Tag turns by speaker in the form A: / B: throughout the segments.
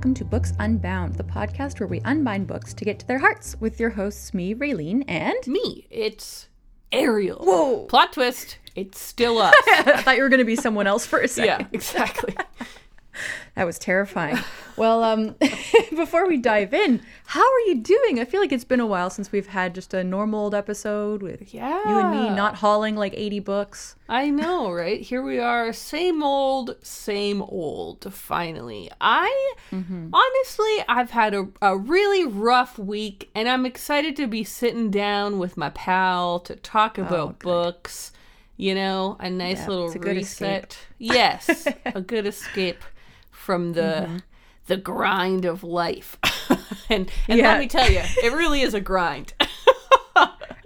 A: welcome to Books Unbound, the podcast where we unbind books to get to their hearts with your hosts, me, Raylene, and.
B: Me, it's Ariel.
A: Whoa.
B: Plot twist, it's still us.
A: I thought you were going to be someone else for a second.
B: yeah, exactly.
A: That was terrifying. well, um, before we dive in, how are you doing? I feel like it's been a while since we've had just a normal old episode with yeah. you and me not hauling like 80 books.
B: I know, right? Here we are, same old, same old, finally. I, honestly, I've had a, a really rough week, and I'm excited to be sitting down with my pal to talk about books. You know, a nice
A: Yeah,
B: little
A: a
B: reset. Yes, a good escape from the the grind of life. and and
A: Yeah.
B: let me tell you, it really is a grind.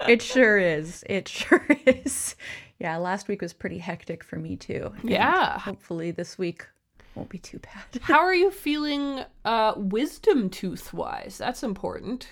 A: It sure is. It sure is. Yeah, last week was pretty hectic for me too.
B: Yeah.
A: Hopefully this week won't be too bad.
B: How are you feeling uh wisdom tooth wise? That's important.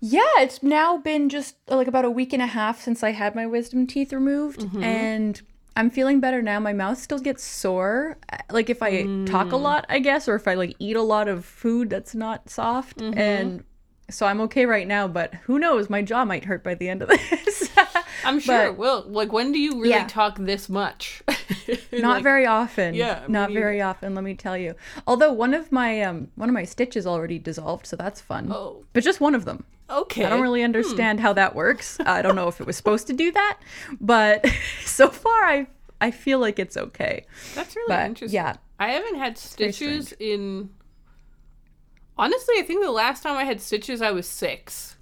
A: Yeah, it's now been just like about a week and a half since I had my wisdom teeth removed,
B: Mm-hmm.
A: and I'm feeling better now. My mouth still gets sore, like if I talk
B: Mm.
A: a lot, I guess, or if I like eat a lot of food that's not soft,
B: Mm-hmm.
A: and so I'm okay right now. But who knows? My jaw might hurt by the end of this.
B: I'm sure.
A: But-
B: well, like when do you really
A: Yeah.
B: talk this much?
A: not
B: Like,
A: very often.
B: Yeah,
A: not very often. Let me tell you. Although one of my um one of my stitches already dissolved, so that's fun.
B: Oh.
A: But just one of them.
B: Okay.
A: I don't really understand how that works. I don't know if it was supposed to do that, but so far I I feel like it's okay.
B: That's really
A: But,
B: interesting.
A: yeah.
B: I haven't had stitches in. Honestly, I think the last time I had stitches, I was six.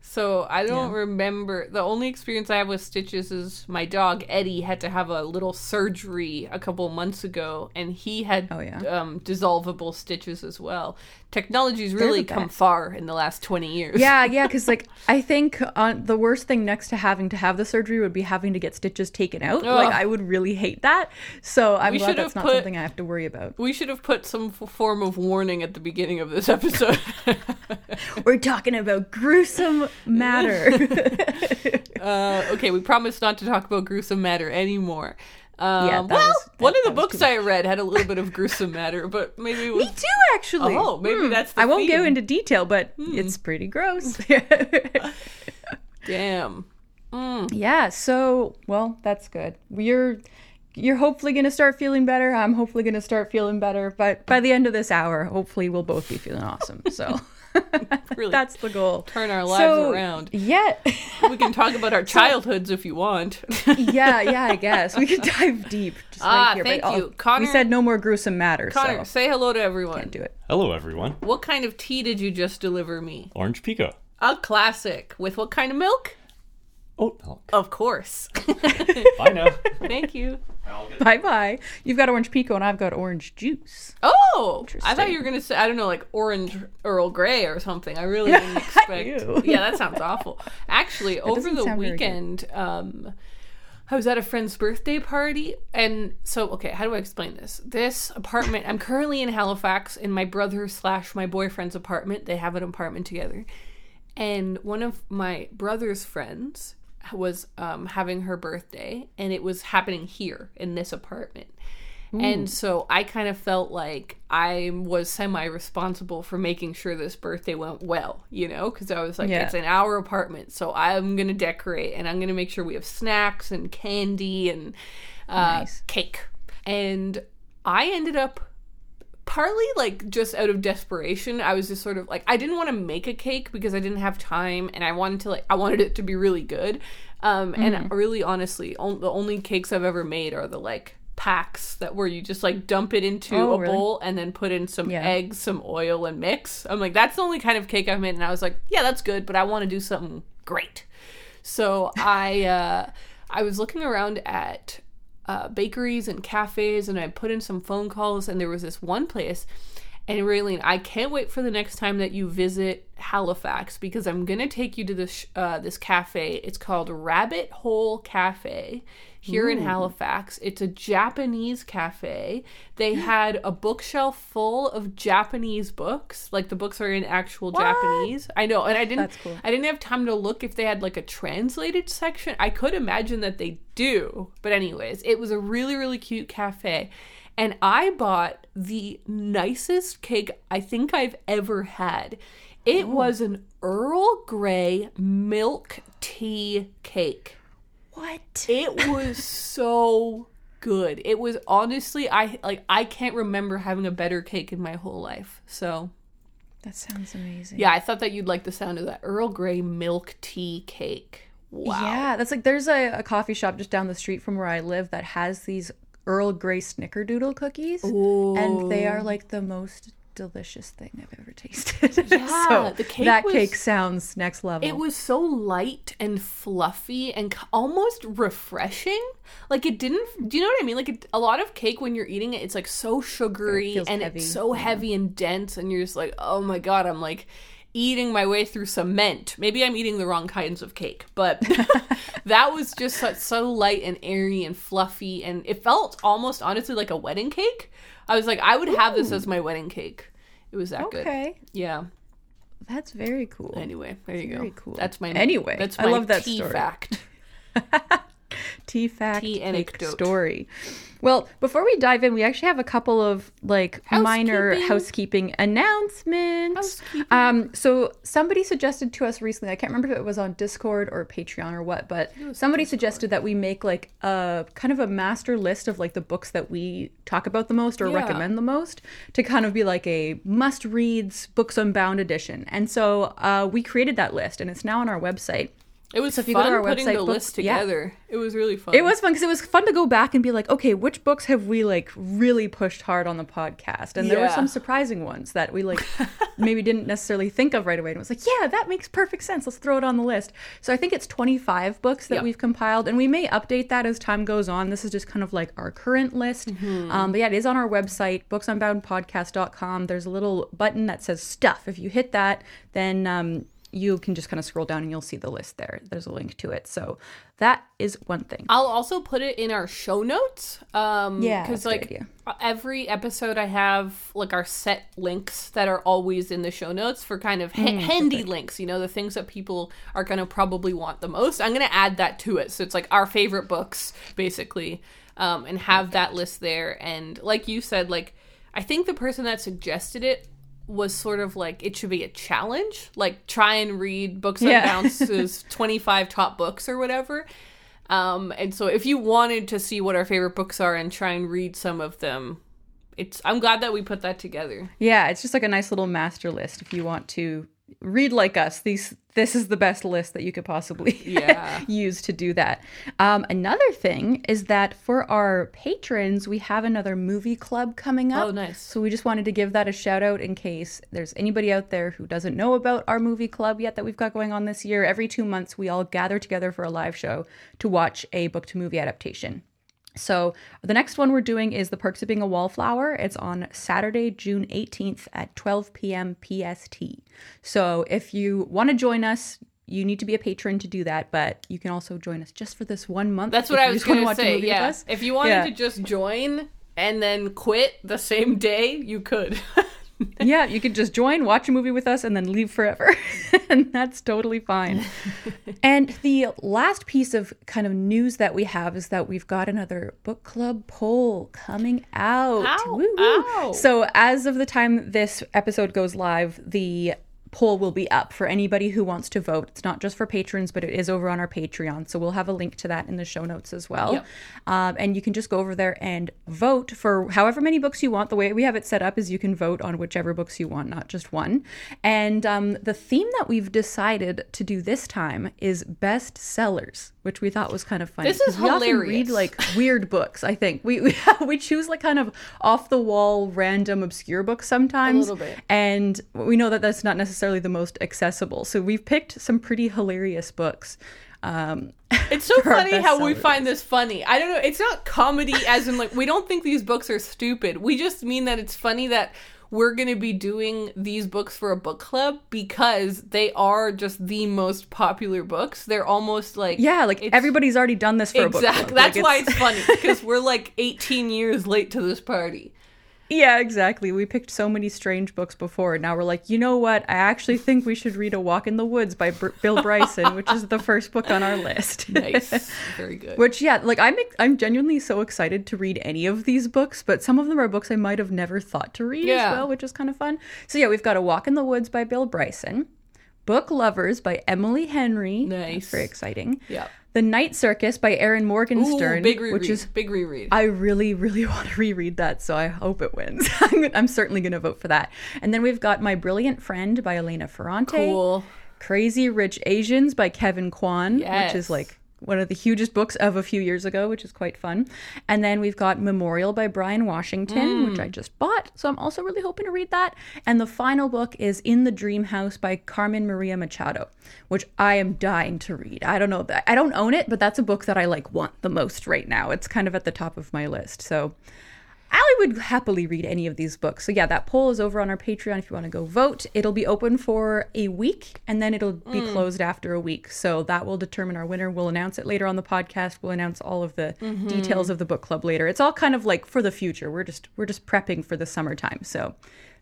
B: So I don't remember. The only experience I have with stitches is my dog Eddie had to have a little surgery a couple months ago, and he had
A: Oh, yeah?
B: um, dissolvable stitches as well. Technology's really come far in the last twenty years.
A: Yeah, yeah, because like I think on the worst thing next to having to have the surgery would be having to get stitches taken out. Like I would really hate that. So I'm
B: We
A: glad that's not
B: put-
A: something I have to worry about.
B: We should have put some f- form of warning at the beginning of this episode.
A: We're talking about gruesome matter.
B: uh, okay, we promised not to talk about gruesome matter anymore. Um,
A: Yeah,
B: well,
A: was-
B: one of the books I read had a little bit of gruesome matter, but maybe was.
A: Me too, actually.
B: Oh, maybe
A: Hmm.
B: that's the
A: I won't go
B: theme. Hmm.
A: into detail, but it's pretty gross.
B: Damn.
A: yeah. So, well, that's good. You're you're hopefully gonna start feeling better. I'm hopefully gonna start feeling better. But by the end of this hour, hopefully we'll both be feeling awesome. So
B: Really
A: that's the goal.
B: turn our lives
A: So,
B: around.
A: Yeah.
B: We can talk about our childhoods if you want.
A: yeah, yeah, I guess. We could dive deep. Just
B: Ah,
A: right here,
B: thank
A: I'll-
B: you. Connor-
A: We said no more gruesome matters.
B: Connor,
A: so
B: say hello to everyone.
A: can't do it.
C: Hello, everyone.
B: What kind of tea did you just deliver me?
C: Orange Pekoe.
B: A classic. With what kind of milk?
C: Oat milk.
B: Of course.
C: Bye now.
B: Thank you.
A: Bye bye. You've got orange pekoe and I've got orange juice.
B: Oh, I thought you were gonna say I don't know, like orange Earl Grey or something. I really didn't expect. Yeah, that sounds awful. Actually, over the
A: sound very good.
B: weekend, um, I was at a friend's birthday party, and so okay, how do I explain this? This apartment, I'm currently in Halifax, in my brother slash my boyfriend's apartment. They have an apartment together, and one of my brother's friends was um, having her birthday, and it was happening here in this apartment. And so I kind of felt like I was semi responsible for making sure this birthday went well, you know, because I was like,
A: Yeah.
B: it's an our apartment, so I'm going to decorate and I'm going to make sure we have snacks and candy and uh,
A: Nice.
B: cake. And I ended up partly like just out of desperation i was just sort of like i didn't want to make a cake because i didn't have time and i wanted to like i wanted it to be really good um
A: Mm-hmm.
B: and really honestly on, the only cakes i've ever made are the like packs that where you just like dump it into
A: Oh,
B: a
A: really?
B: bowl and then put in some
A: Yeah.
B: eggs some oil and mix i'm like that's the only kind of cake i've made and i was like yeah that's good but i want to do something great so I uh, I was looking around at uh, bakeries and cafes, and I put in some phone calls, and there was this one place. And Raylene, I can't wait for the next time that you visit Halifax because I'm gonna take you to this uh, this cafe. It's called Rabbit Hole Cafe here in Halifax. It's a Japanese cafe. They had a bookshelf full of Japanese books, like the books are in actual Japanese. I know, and I didn't.
A: That's cool.
B: I didn't have time to look if they had like a translated section. I could imagine that they do, but anyways, it was a really really cute cafe. And I bought the nicest cake I think I've ever had. It
A: Oh.
B: was an Earl Grey milk tea cake.
A: What?
B: It was so good. It was honestly I like I can't remember having a better cake in my whole life. So,
A: That sounds amazing.
B: yeah, I thought that you'd like the sound of that Earl Grey milk tea cake. Wow.
A: Yeah, that's like there's a, a coffee shop just down the street from where I live that has these Earl Grey Snickerdoodle cookies, and they are like the most delicious thing I've ever tasted.
B: Yeah,
A: so
B: the cake
A: that
B: was-
A: cake sounds next level.
B: It was so light and fluffy and almost refreshing. Like it didn't. Do you know what I mean? Like it, a lot of cake when you're eating it, it's like so sugary
A: feels
B: and
A: heavy,
B: it's so heavy and dense, and you're just like, oh my god, I'm like eating my way through cement. Maybe I'm eating the wrong kinds of cake, but that was just so, so light and airy and fluffy, and it felt almost honestly like a wedding cake. I was like, I would have this as my wedding cake. It was that good.
A: okay.
B: Yeah.
A: That's very cool.
B: Anyway, there you go.
A: very cool.
B: That's my
A: Anyway,
B: That's
A: I
B: my
A: love that
B: tea
A: story.
B: fact.
A: Tea fact,
B: Tea anecdote.
A: story. Well, before we dive in, we actually have a couple of like minor
B: Housekeeping.
A: housekeeping announcements.
B: Housekeeping.
A: Um, so somebody suggested to us recently. I can't remember if it was on Discord or Patreon or what, but somebody suggested that we make like a kind of a master list of like the books that we talk about the most or
B: Yeah.
A: recommend the most to kind of be like a must reads books unbound edition. And so uh, we created that list, and it's now on our website.
B: It was so
A: if you go to our
B: putting
A: website,
B: the
A: books-
B: list
A: yeah.
B: together. It was really fun.
A: It was fun because it was fun to go back and be like, okay, which books have we like really pushed hard on the podcast? And there were some surprising ones that we like maybe didn't necessarily think of right away. And it was like, yeah, that makes perfect sense. Let's throw it on the list. So I think it's 25 books that
B: Yep.
A: we've compiled, and we may update that as time goes on. This is just kind of like our current list.
B: Mm-hmm.
A: Um, but yeah, it is on our website, booksunboundpodcast.com. There's a little button that says stuff. If you hit that, then um, you can just kind of scroll down and you'll see the list there. There's a link to it. So that is one thing.
B: I'll also put it in our show notes. Um,
A: Yeah,
B: because like every episode, I have like our set links that are always in the show notes for kind of ha- handy links. You know, the things that people are gonna probably want the most. I'm gonna add that to it, so it's like our favorite books, basically, um, and have that list there. And like you said, like I think the person that suggested it was sort of like it should be a challenge. Like try and read books
A: Yeah.
B: unbounce's 25 top books or whatever. Um and so if you wanted to see what our favorite books are and try and read some of them it's i'm glad that we put that together.
A: Yeah, it's just like a nice little master list if you want to read like us. These this is the best list that you could possibly
B: Yeah.
A: use to do that. Um, another thing is that for our patrons, we have another movie club coming up.
B: Oh, nice.
A: So we just wanted to give that a shout out in case there's anybody out there who doesn't know about our movie club yet that we've got going on this year. Every two months, we all gather together for a live show to watch a book to movie adaptation. So the next one we're doing is The Perks of Being a Wallflower. It's on Saturday, June 18th at 12 p.m. PST. So if you want to join us, you need to be a patron to do that, but you can also join us just for this one month.
B: that's what i was gonna say yeah if you wanted
A: Yeah.
B: to just join and then quit the same day you could
A: yeah, you could just join, watch a movie with us, and then leave forever. and that's totally fine. and the last piece of kind of news that we have is that we've got another book club poll coming out.
B: Ow, ow.
A: So, as of the time this episode goes live, the poll will be up for anybody who wants to vote. It's not just for patrons, but it is over on our Patreon. So we'll have a link to that in the show notes as well.
B: Yep.
A: Um, and you can just go over there and vote for however many books you want. The way we have it set up is you can vote on whichever books you want, not just one. And um, the theme that we've decided to do this time is best sellers, which we thought was kind of funny.
B: This is
A: we often
B: hilarious.
A: read like weird books. I think we we, we choose like kind of off the wall, random, obscure books sometimes.
B: little bit.
A: And we know that that's not necessarily the most accessible. So we've picked some pretty hilarious books. Um,
B: It's so funny how we find this funny. I don't know. It's not comedy as in like we don't think these books are stupid. We just mean that it's funny that we're going to be doing these books for a book club because they are just the most popular books. They're almost like
A: yeah, like everybody's already done this for a book
B: Exactly.
A: club.
B: That's
A: Like,
B: why it's funny because we're like 18 years late to this party.
A: Yeah, exactly. We picked so many strange books before. and Now we're like, you know what? I actually think we should read A Walk in the Woods by Br- Bill Bryson, which is the first book on our list.
B: Nice. Very good.
A: Which yeah, like I'm I'm genuinely so excited to read any of these books, but some of them are books I might have never thought to read
B: Yeah.
A: as well, which is kind of fun. So yeah, we've got A Walk in the Woods by Bill Bryson, Book Lovers by Emily Henry. That's
B: Nice.
A: very exciting.
B: Yeah.
A: The Night Circus by Erin Morgenstern,
B: Ooh, big reread.
A: which is
B: big reread.
A: I really, really want to reread that, so I hope it wins. I'm, I'm certainly going to vote for that. And then we've got My Brilliant Friend by Elena Ferrante.
B: cool.
A: Crazy Rich Asians by Kevin Kwan, which is like one of the hugest books of a few years ago, which is quite fun. And then we've got Memorial by Bryan Washington, which mm. I just bought. So I'm also really hoping to read that. And the final book is In the Dream House by Carmen Maria Machado, which I am dying to read. I don't know that I don't own it, but that's a book that I like want the most right now. It's kind of at the top of my list. So Allie would happily read any of these books. So yeah, that poll is over on our Patreon if you want to go vote. It'll be open for a week and then it'll be mm. closed after a week. So that will determine our winner. We'll announce it later on the podcast. We'll announce all of the mm-hmm. details of the book club later. It's all kind of like for the future. We're just we're just prepping for the summertime. So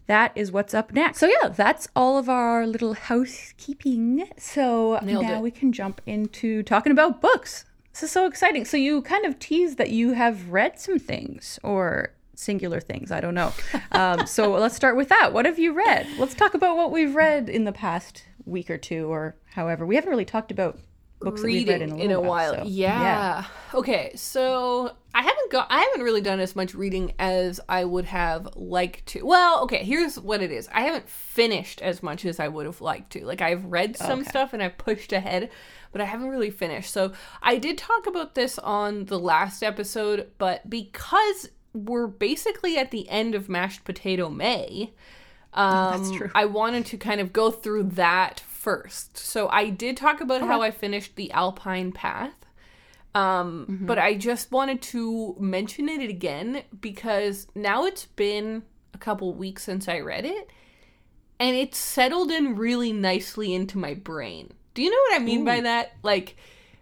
A: that is what's up next. So yeah, that's all of our little housekeeping. So
B: Nailed
A: now
B: it.
A: we can jump into talking about books. This is so exciting. So you kind of tease that you have read some things or singular things. I don't know. Um, so let's start with that. What have you read? Let's talk about what we've read in the past week or two, or however. We haven't really talked about books that we've read in a, little
B: while.
A: so,
B: yeah. Okay, so I haven't got I haven't really done as much reading as I would have liked to. Well, okay, here's what it is. I haven't finished as much as I would have liked to. Like I've read some
A: Okay.
B: stuff and I've pushed ahead, but I haven't really finished. So I did talk about this on the last episode, but because we're basically at the end of mashed potato May, um,
A: That's true.
B: I wanted to kind of go through that first. So I did talk about how I finished the Alpine Path. Um,
A: Mm-hmm.
B: but I just wanted to mention it again because now it's been a couple weeks since I read it and it's settled in really nicely into my brain. Do you know what I mean by that? Like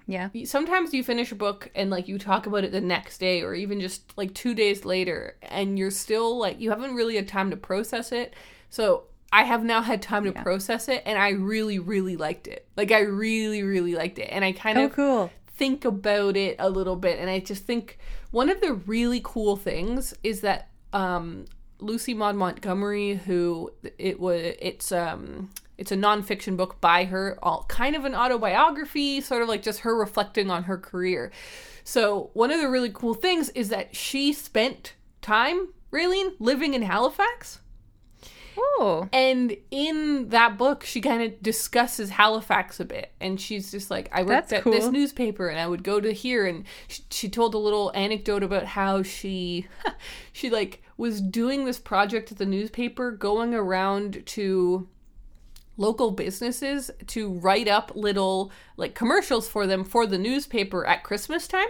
A: Yeah.
B: sometimes you finish a book and like you talk about it the next day or even just like two days later and you're still like you haven't really had time to process it so i have now had time to process it and i really really liked it. Like i really really liked it and i kind
A: Oh,
B: of
A: cool.
B: think about it a little bit and i just think one of the really cool things is that um lucy maud montgomery who it was it's um it's a nonfiction book by her all kind of an autobiography sort of like just her reflecting on her career. So one of the really cool things is that she spent time Raylene living in halifax
A: Oh.
B: and in that book, she kind of discusses Halifax a bit. And she's just like, I worked
A: That's
B: at this newspaper and I would go to here. And she, she told a little anecdote about how she, she like was doing this project at the newspaper, going around to local businesses to write up little like commercials for them for the newspaper at Christmas time.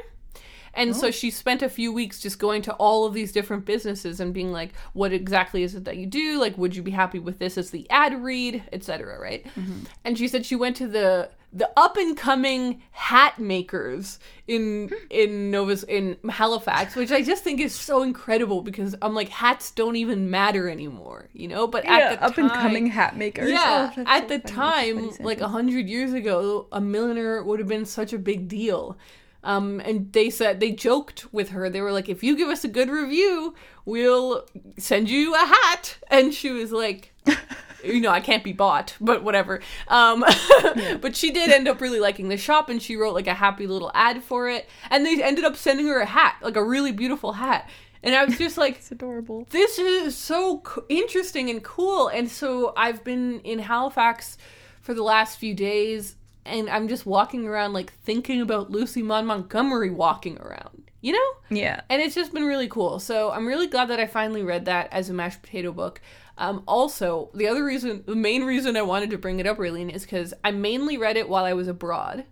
B: And so oh. she spent a few weeks just going to all of these different businesses and being like, what exactly is it that you do? Like, would you be happy with this as the ad read, etc. Right? Mm-hmm. And she said she went to the the up and coming hat makers in hmm. in Nova in Halifax, which I just think is so incredible because I'm like hats don't even matter anymore, you know. But
A: Yeah,
B: at the
A: up and coming hat makers.
B: yeah,
A: Oh,
B: at
A: so
B: the
A: funny.
B: Time, like a hundred years ago, a milliner would have been such a big deal. Um, and they said they joked with her. They were like, "If you give us a good review, we'll send you a hat." And she was like, "You know, I can't be bought, but whatever." Um, but she did end up really liking the shop, and she wrote like a happy little ad for it. And they ended up sending her a hat, like a really beautiful hat. And I was just like,
A: It's adorable.
B: this is so co- interesting and cool. And so I've been in Halifax for the last few days, and I'm just walking around like thinking about Lucy Maud Montgomery walking around, you know?
A: Yeah.
B: And it's just been really cool. So I'm really glad that I finally read that as a mashed potato book. Um, also, the other reason, the main reason I wanted to bring it up, Raylene, is because I mainly read it while I was abroad.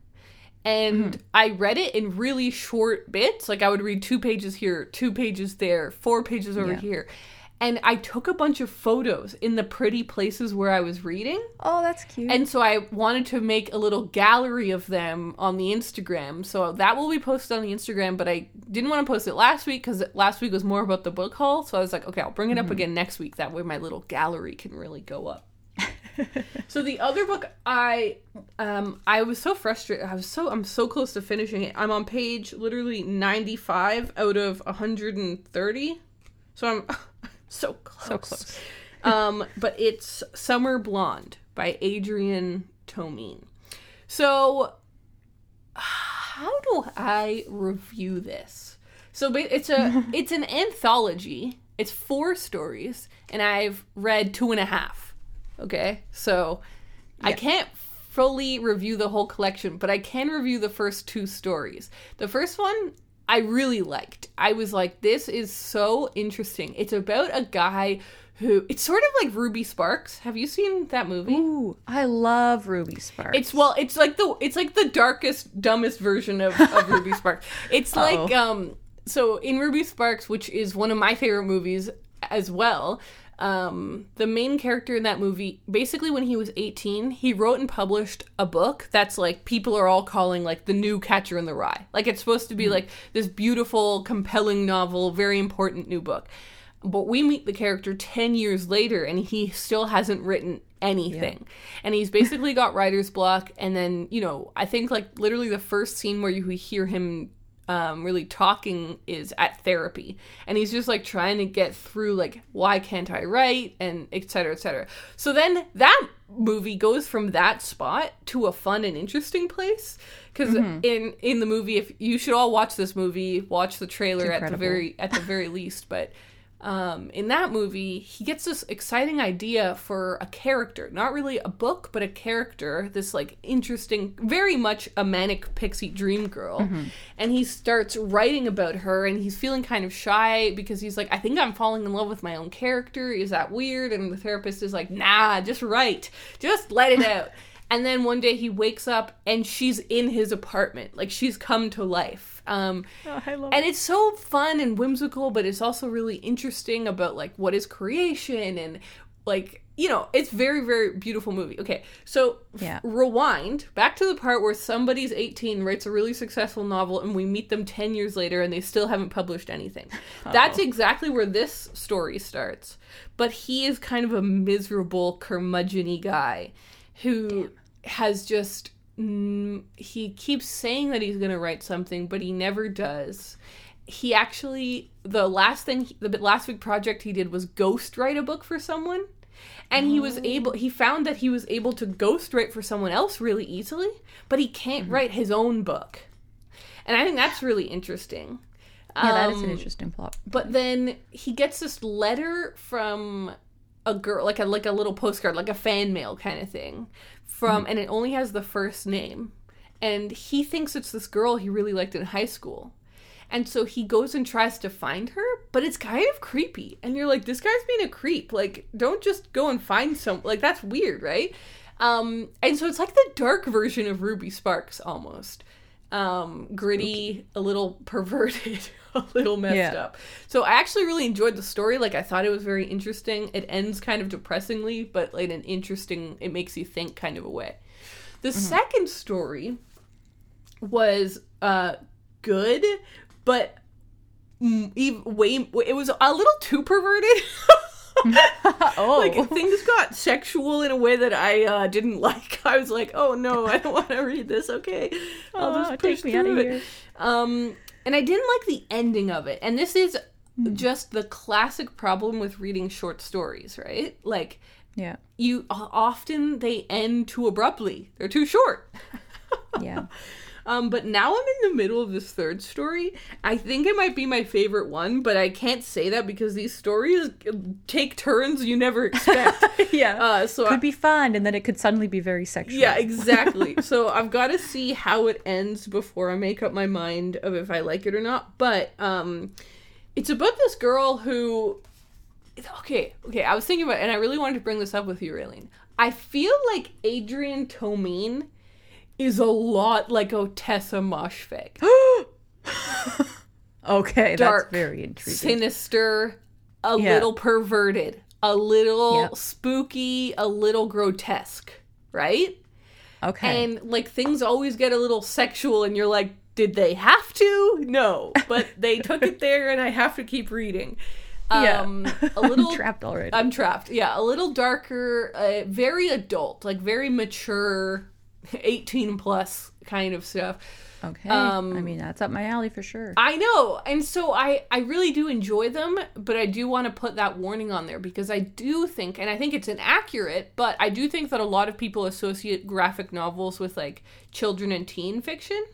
B: And I read it in really short bits. Like I would read two pages here, two pages there, four pages over
A: Yeah.
B: here. And I took a bunch of photos in the pretty places where I was reading.
A: Oh, that's cute.
B: And so I wanted to make a little gallery of them on the Instagram. So that will be posted on the Instagram, but I didn't want to post it last week because last week was more about the book haul. So I was like, okay, I'll bring it up again next week. That way my little gallery can really go up. so the other book I um I was so frustrated. I was so I'm so close to finishing it. I'm on page literally 95 out of 130. So I'm so close.
A: so close.
B: um, but it's Summer Blonde by Adrian Tomine. So, how do I review this? So it's a it's an anthology. It's four stories, and I've read two and a half. Okay, so I can't fully review the whole collection, but I can review the first two stories. The first one I really liked. I was like, this is so interesting. It's about a guy who it's sort of like Ruby Sparks. Have you seen that movie?
A: Ooh, I love Ruby Sparks.
B: It's well, it's like the it's like the darkest, dumbest version of, of Ruby Sparks. It's like um so in Ruby Sparks, which is one of my favorite movies as well, um, the main character in that movie, basically when he was 18, he wrote and published a book that's like people are all calling like the new Catcher in the Rye. Like it's supposed to be like this beautiful, compelling novel, very important new book. But we meet the character 10 years later and he still hasn't written anything. And he's basically got writer's block. And then, you know, I think like literally the first scene where you hear him um, really talking is at therapy. And he's just like trying to get through, like, why can't I write? And etc cetera, et cetera. So then that movie goes from that spot to a fun and interesting place. Because in in the movie, if you should all watch this movie, watch the trailer at the very at the very least. But um, in that movie, he gets this exciting idea for a character, not really a book, but a character. This like interesting, very much a manic pixie dream girl, and he starts writing about her, and he's feeling kind of shy because he's like, I think I'm falling in love with my own character. Is that weird? And the therapist is like, Nah, just write, just let it out. And then one day he wakes up and she's in his apartment, like she's come to life. Um,
A: Oh, I love
B: and it's so fun and whimsical but it's also really interesting about like what is creation and like you know it's very very beautiful movie. Okay so
A: Yeah.
B: rewind back to the part where somebody's 18 writes a really successful novel and we meet them 10 years later and they still haven't published anything. That's exactly where this story starts. But he is kind of a miserable curmudgeon guy who has just mm, he keeps saying that he's going to write something but he never does. He actually the last thing the last big project he did was ghost write a book for someone. And he was able he found that he was able to ghost write for someone else really easily but he can't write his own book. And i think that's really interesting.
A: Yeah, that is an
B: Um,
A: interesting plot.
B: but then he gets this letter from a girl, like a like a little postcard, like a fan mail kind of thing, from, and it only has the first name, and he thinks it's this girl he really liked in high school, and so he goes and tries to find her, but it's kind of creepy, and you're like, this guy's being a creep, like don't just go and find some, like that's weird, right? Um, and so it's like the dark version of Ruby Sparks almost um, gritty, a little perverted, a little messed
A: Yeah.
B: up. So I actually really enjoyed the story. Like I thought it was very interesting. It ends kind of depressingly, but like an interesting. It makes you think kind of a way. The second story was uh good, but mm, ev- way it was a little too perverted.
A: oh,
B: like things got sexual in a way that I uh, didn't like. I was like, "Oh no, I don't want to read this." Okay, I'll
A: Aw,
B: just push
A: take me out of
B: it.
A: here.
B: Um, and I didn't like the ending of it. And this is just the classic problem with reading short stories, right? Like
A: yeah,
B: you often they end too abruptly. They're too short.
A: yeah.
B: Um, but now I'm in the middle of this third story. I think it might be my favorite one, but I can't say that because these stories take turns you never expect.
A: yeah.
B: uh, so
A: could
B: I-
A: be fun, and then it could suddenly be very sexual.
B: yeah, exactly. so I've got to see how it ends before I make up my mind of if I like it or not. But um, it's about this girl who. Okay, okay. I was thinking about, and I really wanted to bring this up with you, Raylene. I feel like Adrian Tomine is a lot like Ottessa Moshfegh.
A: Okay,
B: Dark,
A: that's very intriguing.
B: sinister, a
A: Yeah.
B: little perverted, a little
A: Yep.
B: spooky, a little grotesque, right?
A: Okay.
B: And like things always get a little sexual, and you're like, did they have to? No, but they took it there, and I have to keep reading.
A: yeah.
B: Um, a little
A: I'm trapped already.
B: I'm trapped. Yeah, a little darker, uh, very adult, like very mature, 18 plus kind of stuff.
A: okay.
B: um,
A: I mean, that's up my alley for sure.
B: I know. And so I I really do enjoy them, but I do want to put that warning on there because I do think and I think it's inaccurate, but I do think that a lot of people associate graphic novels with like children and teen fiction.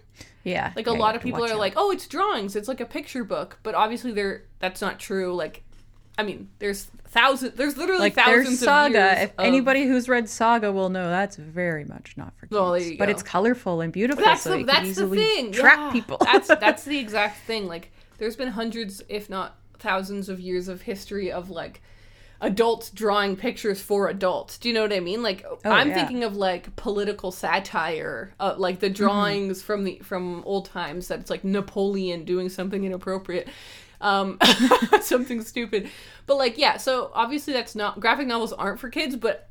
A: yeah.
B: Like a
A: you
B: lot of people are
A: out.
B: like, "Oh, it's drawings. It's like a picture book." But obviously they're that's not true. Like I mean, there's thousands there's literally
A: like there's
B: thousands
A: Saga.
B: of years
A: if
B: of-
A: anybody who's read Saga will know that's very much not for kids.
B: Well,
A: But it's colorful and beautiful,
B: that's
A: so
B: the that's the thing.
A: trap
B: yeah.
A: people.
B: that's that's the exact thing. Like there's been hundreds, if not thousands, of years of history of like adults drawing pictures for adults. Do you know what I mean? Like I'm
A: yeah.
B: thinking of like political satire, uh, like the drawings from the from old times that it's like Napoleon doing something inappropriate. Um, something stupid, but like yeah. So obviously that's not graphic novels aren't for kids, but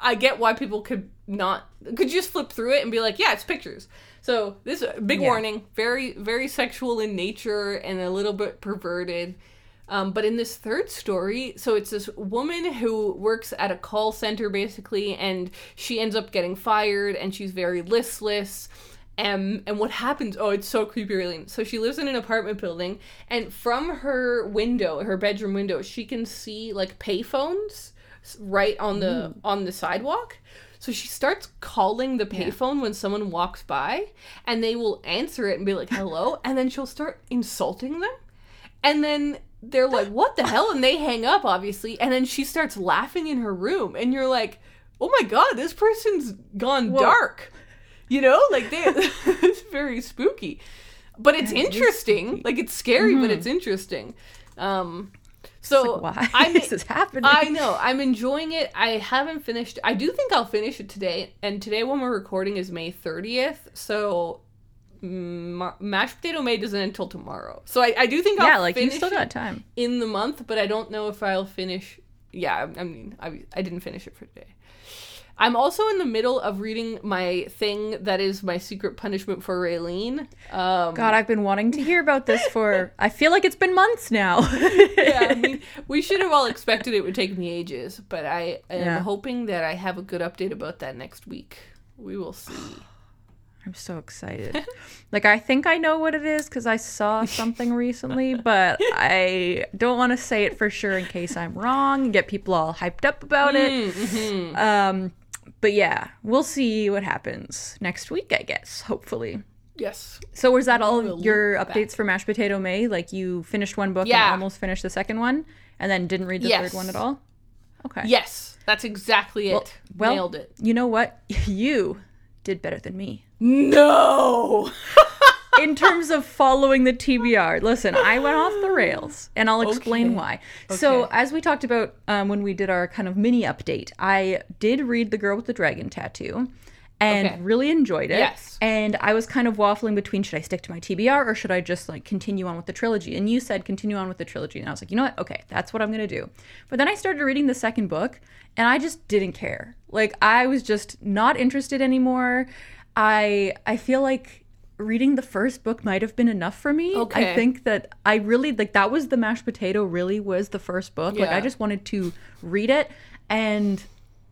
B: I- get why people could not could just flip through it and be like, yeah, it's pictures. So this big
A: Yeah.
B: warning, very very sexual in nature and a little bit perverted. Um, but in this third story, so it's this woman who works at a call center basically, and she ends up getting fired, and she's very listless. And, and what happens? Oh, it's so creepy, really. So she lives in an apartment building, and from her window, her bedroom window, she can see like payphones right on the mm. on the sidewalk. So she starts calling the payphone when someone walks by, and they will answer it and be like, "Hello," and then she'll start insulting them. And then they're like, what the hell? And they hang up, obviously. And then she starts laughing in her room. And you're like, oh my God, this person's gone dark. You know, like they, it's very spooky. But it's interesting. Like it's scary, but it's interesting. Um, so
A: Like, why
B: I'm,
A: is this happening?
B: I know. I'm enjoying it. I haven't finished. I do think I'll finish it today. And today, when we're recording, is May 30th. So, ma- mashed potato May doesn't until tomorrow. So I, I do think I'll
A: yeah, like you still
B: it
A: got time.
B: in the month, but I don't know if I'll finish. Yeah, I, I mean, I, I didn't finish it for today. I'm also in the middle of reading my thing that is my secret punishment for Raylene. Um,
A: God, I've been wanting to hear about this for. I feel like it's been months now.
B: yeah, I mean, we should have all expected it would take me ages, but I am
A: Yeah.
B: hoping that I have a good update about that next week. We will see.
A: I'm so excited. like I think I know what it is because I saw something recently, but I don't want to say it for sure in case I'm wrong and get people all hyped up about it.
B: Mm-hmm.
A: Um, but yeah, we'll see what happens next week, I guess. Hopefully.
B: Yes.
A: So was that all
B: will
A: your updates for Mashed Potato May? Like you finished one book
B: Yeah.
A: and almost finished the second one, and then didn't read the
B: Yes.
A: third one at all. Okay.
B: Yes, that's exactly it.
A: well-
B: Nailed it.
A: You know what? You did better than me.
B: No.
A: in terms of following the TBR, listen, I went off the rails, and I'll explain
B: Okay.
A: why. So, as we talked about um, when we did our kind of mini update, I did read The Girl with the Dragon Tattoo. And
B: Okay.
A: really enjoyed it.
B: Yes.
A: And I was kind of waffling between should I stick to my TBR or should I just like continue on with the trilogy? And you said continue on with the trilogy. And I was like, you know what? Okay, that's what I'm going to do. But then I started reading the second book and I just didn't care. Like I was just not interested anymore. I I feel like reading the first book might have been enough for me.
B: Okay.
A: I think that I really like that was the mashed potato really was the first book. Like I just wanted to read it and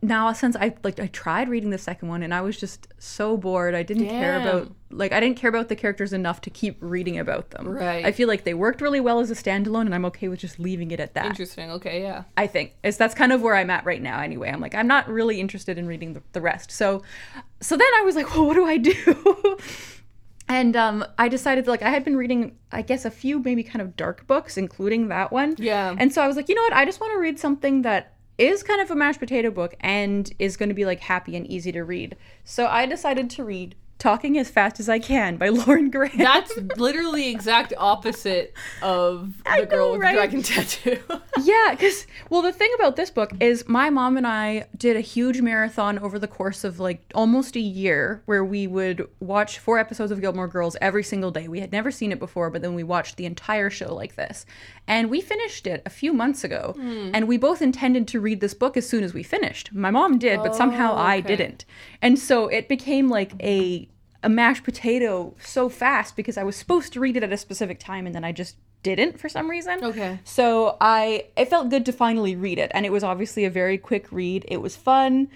A: now since I like I tried reading the second one and I was just so bored. I didn't care about like I didn't care about the characters enough to keep reading about them.
B: Right.
A: I feel like they worked really well as a standalone and I'm okay with just leaving it at that.
B: Interesting. Okay, yeah.
A: I think is that's kind of where I'm at right now. Anyway, I'm like I'm not really interested in reading the, the rest. So, so then I was like, well, what do I do? and um, I decided like I had been reading, I guess, a few maybe kind of dark books, including that one.
B: Yeah.
A: And so I was like, you know what? I just want to read something that is kind of a mashed potato book and is going to be like happy and easy to read. So I decided to read Talking as Fast as I Can by Lauren Graham.
B: That's literally exact opposite of the girl
A: know,
B: with
A: right?
B: the dragon tattoo.
A: yeah, because well, the thing about this book is my mom and I did a huge marathon over the course of like almost a year, where we would watch four episodes of Gilmore Girls every single day. We had never seen it before, but then we watched the entire show like this, and we finished it a few months ago. Hmm. And we both intended to read this book as soon as we finished. My mom did, but somehow oh,
B: I
A: didn't, and so it became like a a mashed potato so fast because I was supposed to read it at a specific time and then I just didn't for some reason.
B: Okay.
A: So I it felt good to finally read it and it was obviously a very quick read. It was fun.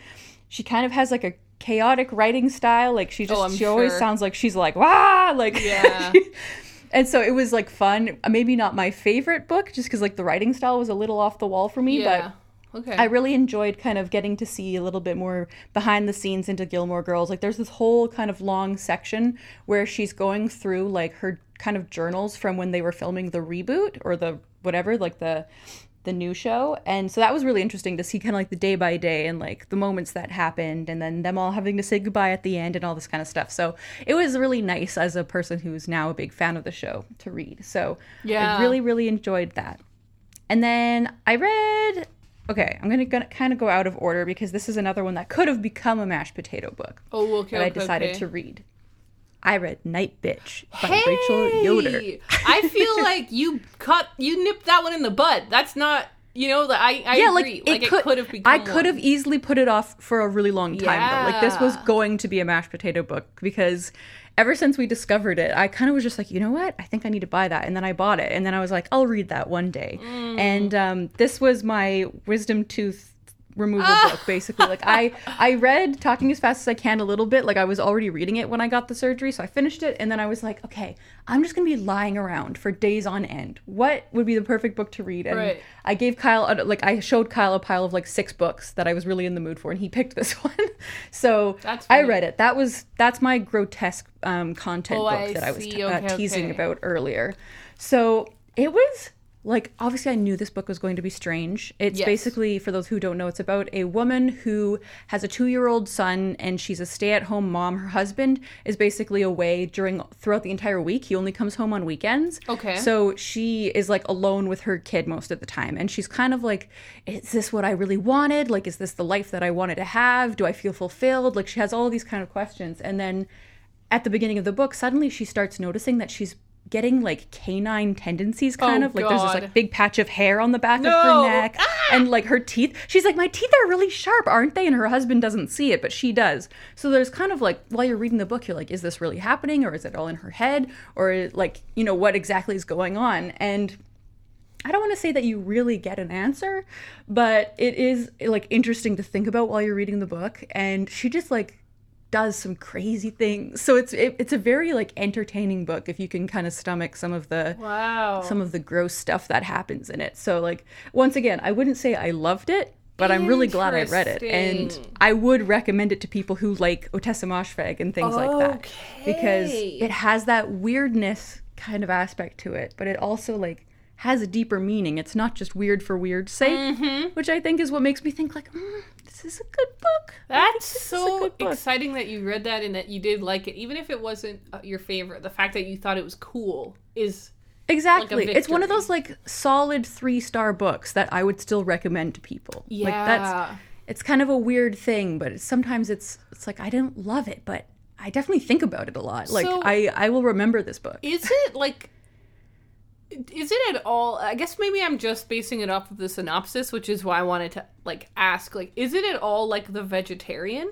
A: She kind of has like a chaotic writing style. Like she oh, just
B: Oh,
A: she always sounds like she's like wah like
B: Yeah.
A: and so it was like fun. Maybe not my favorite book just cuz like the writing style was a little off the wall for me, but
B: yeah. Okay.
A: I really enjoyed kind of getting to see a little bit more behind the scenes into Gilmore Girls. Like there's this whole kind of long section where she's going through like her kind of journals from when they were filming the reboot or the whatever, like the the new show. And so that was really interesting to see kind of like the day by day and like the moments that happened and then them all having to say goodbye at the end and all this kind of stuff. So it was really nice as a person who's now a big fan of the show to read. So
B: Yeah.
A: I really, really enjoyed that. And then I read. Okay, I'm gonna, gonna kind of go out of order because this is another one that could have become a mashed potato book
B: oh, okay.
A: that I decided
B: okay.
A: to read. I read Nightbitch by Rachel Yoder.
B: I feel like you cut, you nipped that one in the bud. That's not, you know, that I, I
A: yeah,
B: agree.
A: like, it could,
B: have become.
A: I could have easily put it off for a really long time though. Like this was going to be a mashed potato book because ever since we discovered it, I kind of was just like, you know what? I think I need to buy that, and then I bought it, and then I was like, I'll read that one day.
B: Mm.
A: And um, this was my wisdom tooth removal
B: Ah.
A: book basically like i i read talking as fast as i can a little bit like i was already reading it when i got the surgery so i finished it and then i was like okay i'm just gonna be lying around for days on end what would be the perfect book to read and
B: Right.
A: I gave Kyle a- like I showed Kyle a pile of like six books that I was really in the mood for, and he picked this one. so
B: That's
A: I read it. That was that's my grotesque um, content
B: Oh,
A: book
B: I
A: that I was t- uh, teasing
B: okay.
A: about earlier. So it was like obviously I knew this book was going to be strange. It's
B: Yes.
A: basically for those who don't know, it's about a woman who has a two-year-old son and she's a stay-at-home mom. Her husband is basically away during throughout the entire week. He only comes home on weekends.
B: Okay.
A: So she is like alone with her kid most of the time. And she's kind of like, is this what I really wanted? Like, is this the life that I wanted to have? Do I feel fulfilled? Like, she has all these kind of questions. And then at the beginning of the book, suddenly she starts noticing that she's getting like canine tendencies kind
B: Oh,
A: of like there's this like big patch of hair on the back of
B: No. Ah!
A: her neck and like her teeth she's like my teeth are really sharp aren't they and her husband doesn't see it but she does so there's kind of like while you're reading the book you're like is this really happening or is it all in her head or like you know what exactly is going on and I don't want to say that you really get an answer, but it is like interesting to think about while you're reading the book. And she just like does some crazy things. So it's it, it's a very like entertaining book if you can kind of stomach some of the
B: Wow.
A: some of the gross stuff that happens in it. So like once again, I wouldn't say I loved it, but I'm really glad I read it. And I would recommend it to people who like Ottessa Moshfegh and things like that. Because it has that weirdness kind of aspect to it, but it also like has a deeper meaning. It's not just weird for weird's sake,
B: Mm-hmm.
A: which I think is what makes me think like, mm, this is a good book.
B: That's
A: This is a
B: so
A: book.
B: exciting that you read that and that you did like it, even if it wasn't uh, your favorite. The fact that you thought it was cool is
A: Exactly. it's one of those like solid three star books that I would still recommend to people. Like that's
B: Yeah.
A: it's kind of a weird thing, but it's, sometimes it's it's like I didn't love it, but I definitely think about it a lot. Like
B: So-
A: I I will remember this book.
B: is it like is it at all i guess maybe i'm just basing it off of the synopsis which is why i wanted to like ask like is it at all like the vegetarian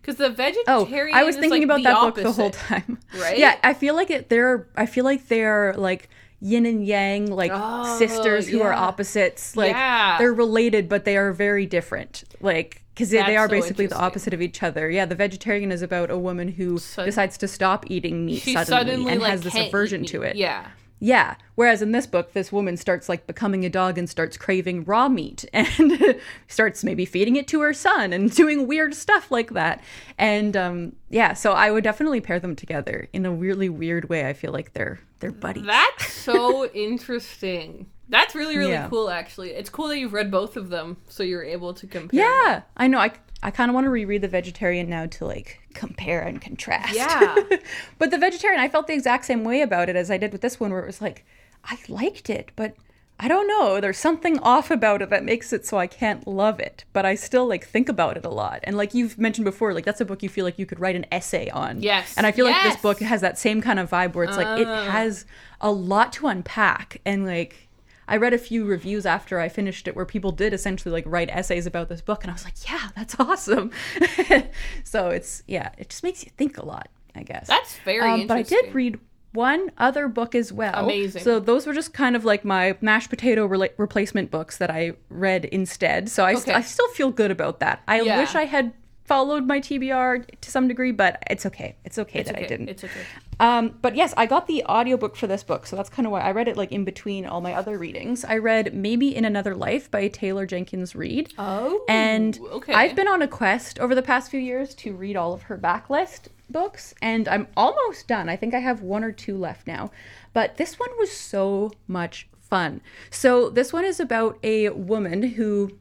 B: because the vegetarian
A: Oh,
B: vegetarian
A: I was thinking
B: like,
A: about that book the whole time.
B: right?
A: Yeah, I feel like it. They're. I feel like they're like yin and yang, like
B: Oh,
A: sisters who are opposites. Like
B: Yeah.
A: they're related, but they are very different. Like because they, are
B: so
A: basically the opposite of each other. Yeah, the vegetarian is about a woman who
B: Sud-
A: decides to stop eating meat suddenly,
B: suddenly
A: and
B: like
A: has this aversion to it.
B: yeah
A: Yeah. Whereas in this book, this woman starts like becoming a dog and starts craving raw meat and starts maybe feeding it to her son and doing weird stuff like that. And um, yeah, so I would definitely pair them together in a really weird way. I feel like they're they're buddies.
B: that's so interesting that's really really
A: Yeah.
B: cool actually it's cool that you've read both of them so you're able to compare
A: yeah, I know. I I kind of want to reread The Vegetarian now to like compare and contrast.
B: Yeah.
A: but The Vegetarian, I felt the exact same way about it as I did with this one, where it was like, I liked it, but I don't know. There's something off about it that makes it so I can't love it, but I still like think about it a lot. And like you've mentioned before, like that's a book you feel like you could write an essay on.
B: Yes.
A: And I feel like this book has that same kind of vibe where it's like it uh. has a lot to unpack and like I read a few reviews after I finished it where people did essentially like write essays about this book and I was like, yeah, that's awesome. so it's yeah, it just makes you think a lot, I guess.
B: That's very
A: Um, but I did read one other book as well.
B: Amazing.
A: So those were just kind of like my mashed potato rela- replacement books that I read instead. So I, st- I still feel good about that. I
B: Yeah.
A: wish I had followed my TBR to some degree, but it's okay. It's okay that
B: okay.
A: I didn't.
B: It's okay.
A: Um, but yes, I got the audiobook for this book, so that's kind of why I read it like in between all my other readings. I read Maybe in Another Life by Taylor Jenkins Reid.
B: Oh,
A: And
B: okay.
A: I've been on a quest over the past few years to read all of her backlist books, and I'm almost done. I think I have one or two left now. But this one was so much fun. So, this one is about a woman who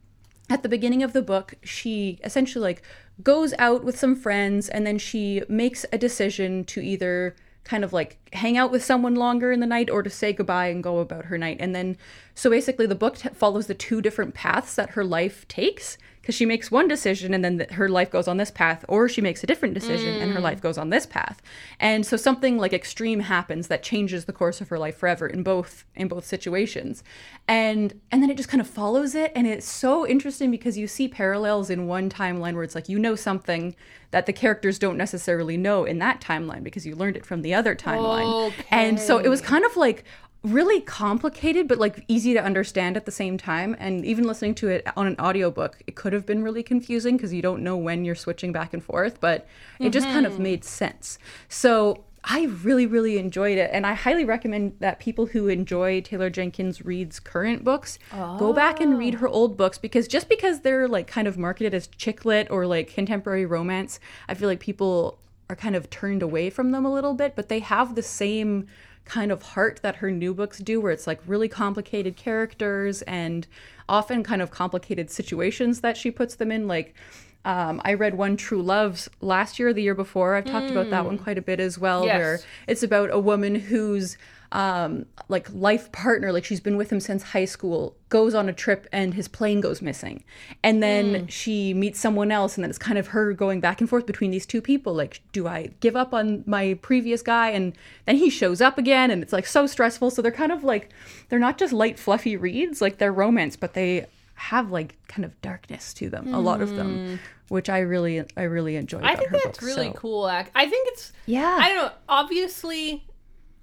A: at the beginning of the book, she essentially like goes out with some friends and then she makes a decision to either kind of like hang out with someone longer in the night or to say goodbye and go about her night. And then so basically the book t- follows the two different paths that her life takes because she makes one decision and then th- her life goes on this path or she makes a different decision and her mm. life goes on this path. And so something like extreme happens that changes the course of her life forever in both in both situations. And and then it just kind of follows it and it's so interesting because you see parallels in one timeline where it's like you know something that the characters don't necessarily know in that timeline because you learned it from the other timeline. And so it was kind of like really complicated but like easy to understand at the same time. And even listening to it on an audiobook it could have been really confusing because you don't know when you're switching back and forth but it just kind of mm-hmm. made sense. So i really really enjoyed it and i highly recommend that people who enjoy taylor jenkins reid's current books go back and read her old books because just because they're like kind of marketed as chick lit or like contemporary romance i feel like people are kind of turned away from them a little bit but they have the same kind of heart that her new books do, where it's like really complicated characters and often kind of complicated situations that she puts them in. Like, um, I read one True Loves last year, the year before. I've talked about that one quite a bit as well,
B: Yes.
A: where it's about a woman who's um, like life partner, like she's been with him since high school, goes on a trip and his plane goes missing. And then she meets someone else, and then it's kind of her going back and forth between these two people. Like, do I give up on my previous guy? And then he shows up again, and it's like so stressful. So they're kind of like, they're not just light, fluffy reads, like they're romance, but they have like kind of darkness to them, a lot of them, which I really, I really enjoy.
B: I think that's
A: books,
B: really
A: so-
B: cool. I think it's
A: Yeah.
B: I don't know. Obviously,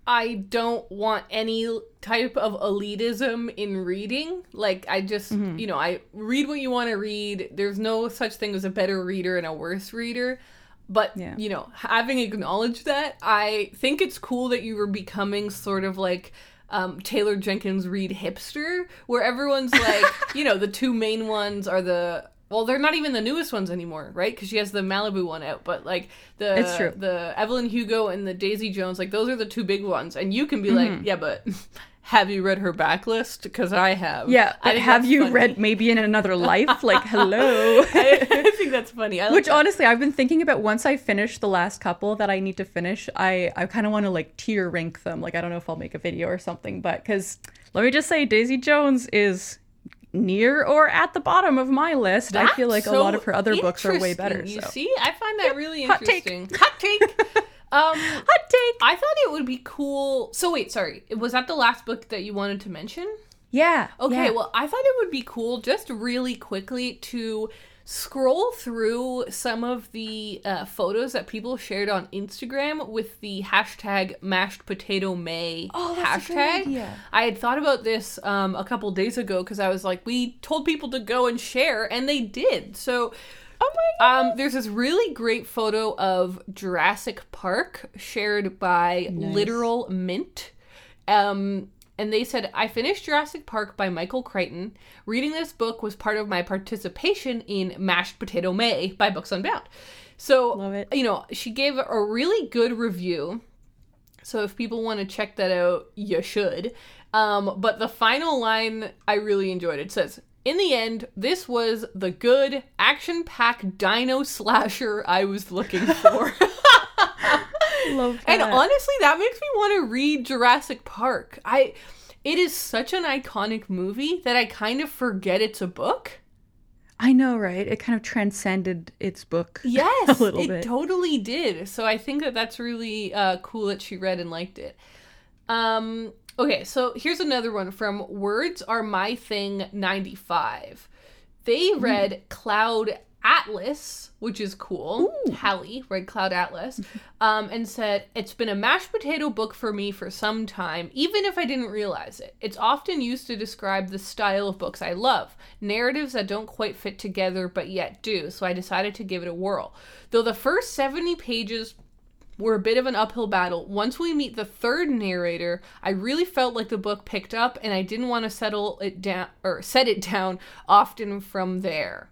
B: I don't want any type of elitism in reading. Like I just,
A: Mm-hmm.
B: you know, I read what you want to read. There's no such thing as a better reader and a worse reader. But
A: Yeah.
B: you know, having acknowledged that, I think it's cool that you were becoming sort of like um, Taylor Jenkins Reid hipster, where everyone's like, you know, the two main ones are the well, they're not even the newest ones anymore, right? Because she has the Malibu one out, but like the
A: It's true.
B: the Evelyn Hugo and the Daisy Jones, like those are the two big ones, and you can be
A: Mm-hmm.
B: like, yeah, but have you read her backlist? Because I have.
A: Yeah, but have you
B: funny.
A: read maybe in another life? Like, hello.
B: I, I think that's funny. Like
A: Which
B: that.
A: honestly, I've been thinking about once I finish the last couple that I need to finish. I I kind of want to like tier rank them. Like, I don't know if I'll make a video or something, but because let me just say, Daisy Jones is near or at the bottom of my list. I feel like
B: That's
A: a lot of her other books are way better.
B: You
A: so.
B: see, I find that really interesting.
A: Hot take.
B: Hot take. Um,
A: Hot take.
B: I thought it would be cool. So wait, sorry, was that the last book that you wanted to mention?
A: Yeah.
B: Okay,
A: yeah.
B: well, I thought it would be cool just really quickly to scroll through some of the uh, photos that people shared on Instagram with the hashtag mashed potato May
A: Oh, that's a good
B: hashtag. I had thought about this um, a couple days ago because I was like, we told people to go and share, and they did. So.
A: Oh my
B: Um, there's this really great photo of Jurassic Park shared by Literal Mint. Um, and they said, I finished Jurassic Park by Michael Crichton. Reading this book was part of my participation in Mashed Potato May by Books Unbound. So, you know, she gave a really good review. So if people want to check that out, you should. Um, but the final line I really enjoyed. It says, in the end, this was the good action packed dino slasher I was looking for.
A: Love
B: and honestly, that makes me want to read Jurassic Park. I it is such an iconic movie that I kind of forget it's a book.
A: I know, right? It kind of transcended its book.
B: Yes,
A: a little
B: it
A: bit.
B: totally did. So I think that that's really uh, cool that she read and liked it. Um, okay, so here's another one from Words Are My Thing 95. They
A: Mm-hmm.
B: read Cloud Atlas, which is cool. Hallie read Cloud Atlas um, and said, It's been a mashed potato book for me for some time, even if I didn't realize it. It's often used to describe the style of books I love, narratives that don't quite fit together but yet do, so I decided to give it a whirl. Though the first 70 pages were a bit of an uphill battle. Once we meet the third narrator, I really felt like the book picked up and I didn't want to settle it down or set it down often from there.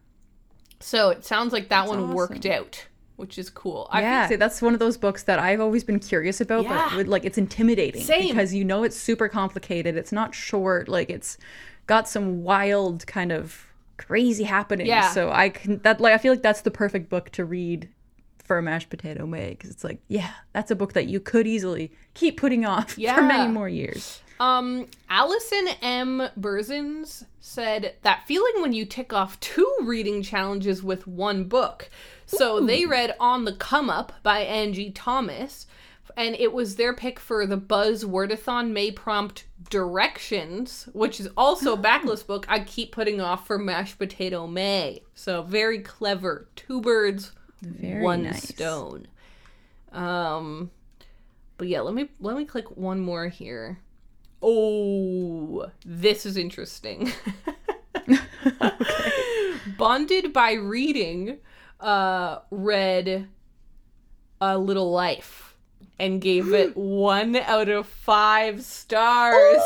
B: So it sounds like that one worked out, which is cool. I
A: yeah,
B: feel-
A: that's one of those books that I've always been curious about,
B: Yeah.
A: but like it's intimidating
B: Same.
A: because you know it's super complicated. It's not short, like it's got some wild kind of crazy happenings.
B: Yeah.
A: So I can that like I feel like that's the perfect book to read for a mashed potato May because it's like yeah, that's a book that you could easily keep putting off
B: Yeah.
A: for many more years.
B: Um, Allison M. Burzins said that feeling when you tick off two reading challenges with one book. So they read On the Come Up by Angie Thomas, and it was their pick for the Buzz Wordathon May Prompt Directions, which is also a backlist book I keep putting off for Mashed Potato May. So very clever. Two birds,
A: Very
B: one
A: nice.
B: stone. Um, but yeah, let me let me click one more here. Oh, this is interesting. okay. Bonded by reading, uh, read A Little Life and gave it one out of five stars.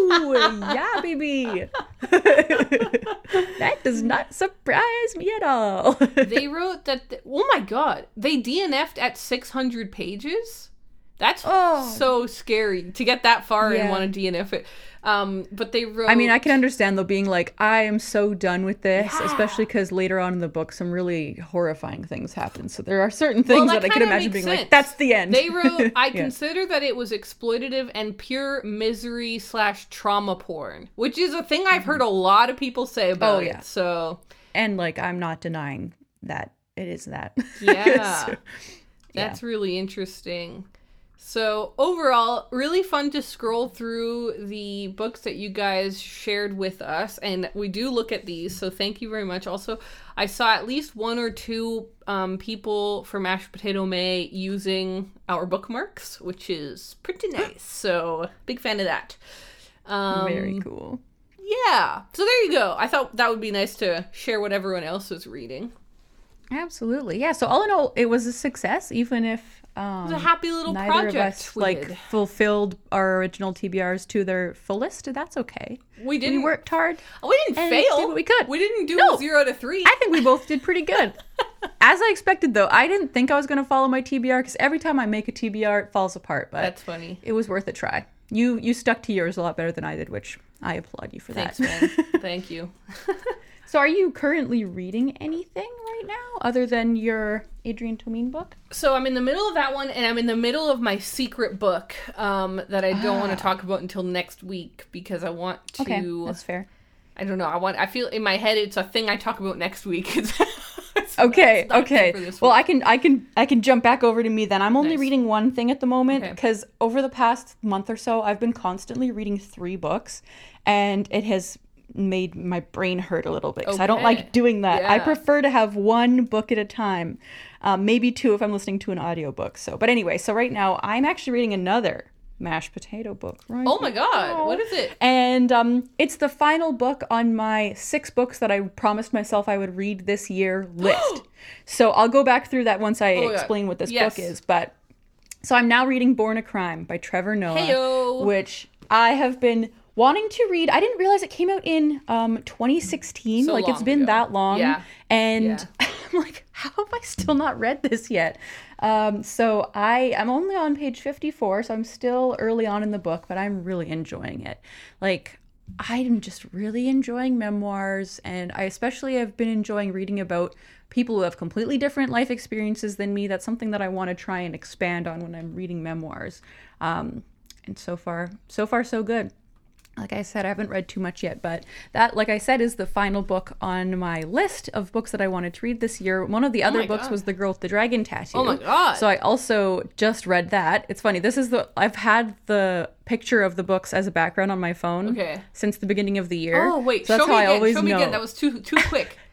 A: Ooh, yeah, baby. that does not surprise me at all.
B: they wrote that. th- oh my god, they DNF'd at 600 pages. That's
A: Oh.
B: so scary to get that far and want to DNF it. Um, but they wrote.
A: I mean, I can understand though being like, I am so done with this,
B: Yeah.
A: especially because later on in the book, some really horrifying things happen. So there are certain things
B: that
A: that, I could imagine being
B: makes
A: like, that's the end.
B: They wrote, I
A: Yeah.
B: consider that it was exploitative and pure misery slash trauma porn, which is a thing I've heard a lot of people say about
A: Oh, yeah.
B: it. So,
A: and like, I'm not denying that it is that.
B: yeah,
A: So,
B: that's really interesting. So, overall, really fun to scroll through the books that you guys shared with us. And we do look at these. So, thank you very much. Also, I saw at least one or two um, people for Mashed Potato May using our bookmarks, which is pretty nice. So, big fan of that. Um,
A: very cool.
B: Yeah. So, there you go. I thought that would be nice to share what everyone else was reading.
A: Absolutely. Yeah. So all in all, it was a success, even if um,
B: It was a happy little
A: neither
B: project
A: of us like fulfilled our original TBRs to their fullest. That's okay.
B: We
A: We
B: didn't
A: worked hard.
B: We didn't fail.
A: did what we could.
B: We didn't do
A: No.
B: zero to three.
A: I think we both did pretty good. As I expected, though, I didn't think I was going to follow my TBR because every time I make a TBR, it falls apart. But
B: That's funny.
A: it was worth a try. You you stuck to yours a lot better than I did, which I applaud you for
B: Thanks,
A: that.
B: man. Thank you.
A: so, are you currently reading anything right now other than your Adrian Tomine book?
B: So I'm in the middle of that one, and I'm in the middle of my secret book um, that I don't want to talk about until next week because I want to.
A: Ah. Okay, that's fair.
B: I don't know. I want. I feel in my head it's a thing I talk about next week. It's-
A: Okay,
B: it's not a thing
A: okay. Well. I can I can I can jump back over to me then. I'm only
B: Nice.
A: reading one thing at the moment
B: Okay.
A: because over the past month or so, I've been constantly reading three books, and it has made my brain hurt a little bit because I don't like doing that. I prefer to have one book at a time, um, maybe two if I'm listening to an audiobook. So, but anyway, so right now I'm actually reading another mashed potato book. Right
B: oh my god! What is it?
A: and um, it's the final book on my six books that I promised myself I would read this year list. so I'll go back through that once I
B: Oh, yeah.
A: explain what this
B: Yes.
A: book is. But so I'm now reading Born a Crime by Trevor Noah,
B: Heyo.
A: which I have been wanting to read. I didn't realize it came out in um 2016.
B: So
A: like it's been
B: ago.
A: that long.
B: Yeah.
A: And
B: Yeah.
A: I'm like, how have I still not read this yet? Um, so I I'm only on page 54, so I'm still early on in the book, but I'm really enjoying it. Like I'm just really enjoying memoirs, and I especially have been enjoying reading about people who have completely different life experiences than me. That's something that I want to try and expand on when I'm reading memoirs. Um, and so far, so far, so good. Like I said, I haven't read too much yet, but that, like I said, is the final book on my list of books that I wanted to read this year. One of the oh other
B: Oh
A: books
B: God.
A: was The Girl with the Dragon Tattoo.
B: Oh my God.
A: So I also just read that. It's funny. This is the I've had the picture of the books as a background on my phone
B: Okay.
A: since the beginning of the year.
B: Oh wait,
A: so that's
B: show
A: how
B: me
A: I
B: again.
A: always
B: Show me
A: know.
B: again. That was too too quick.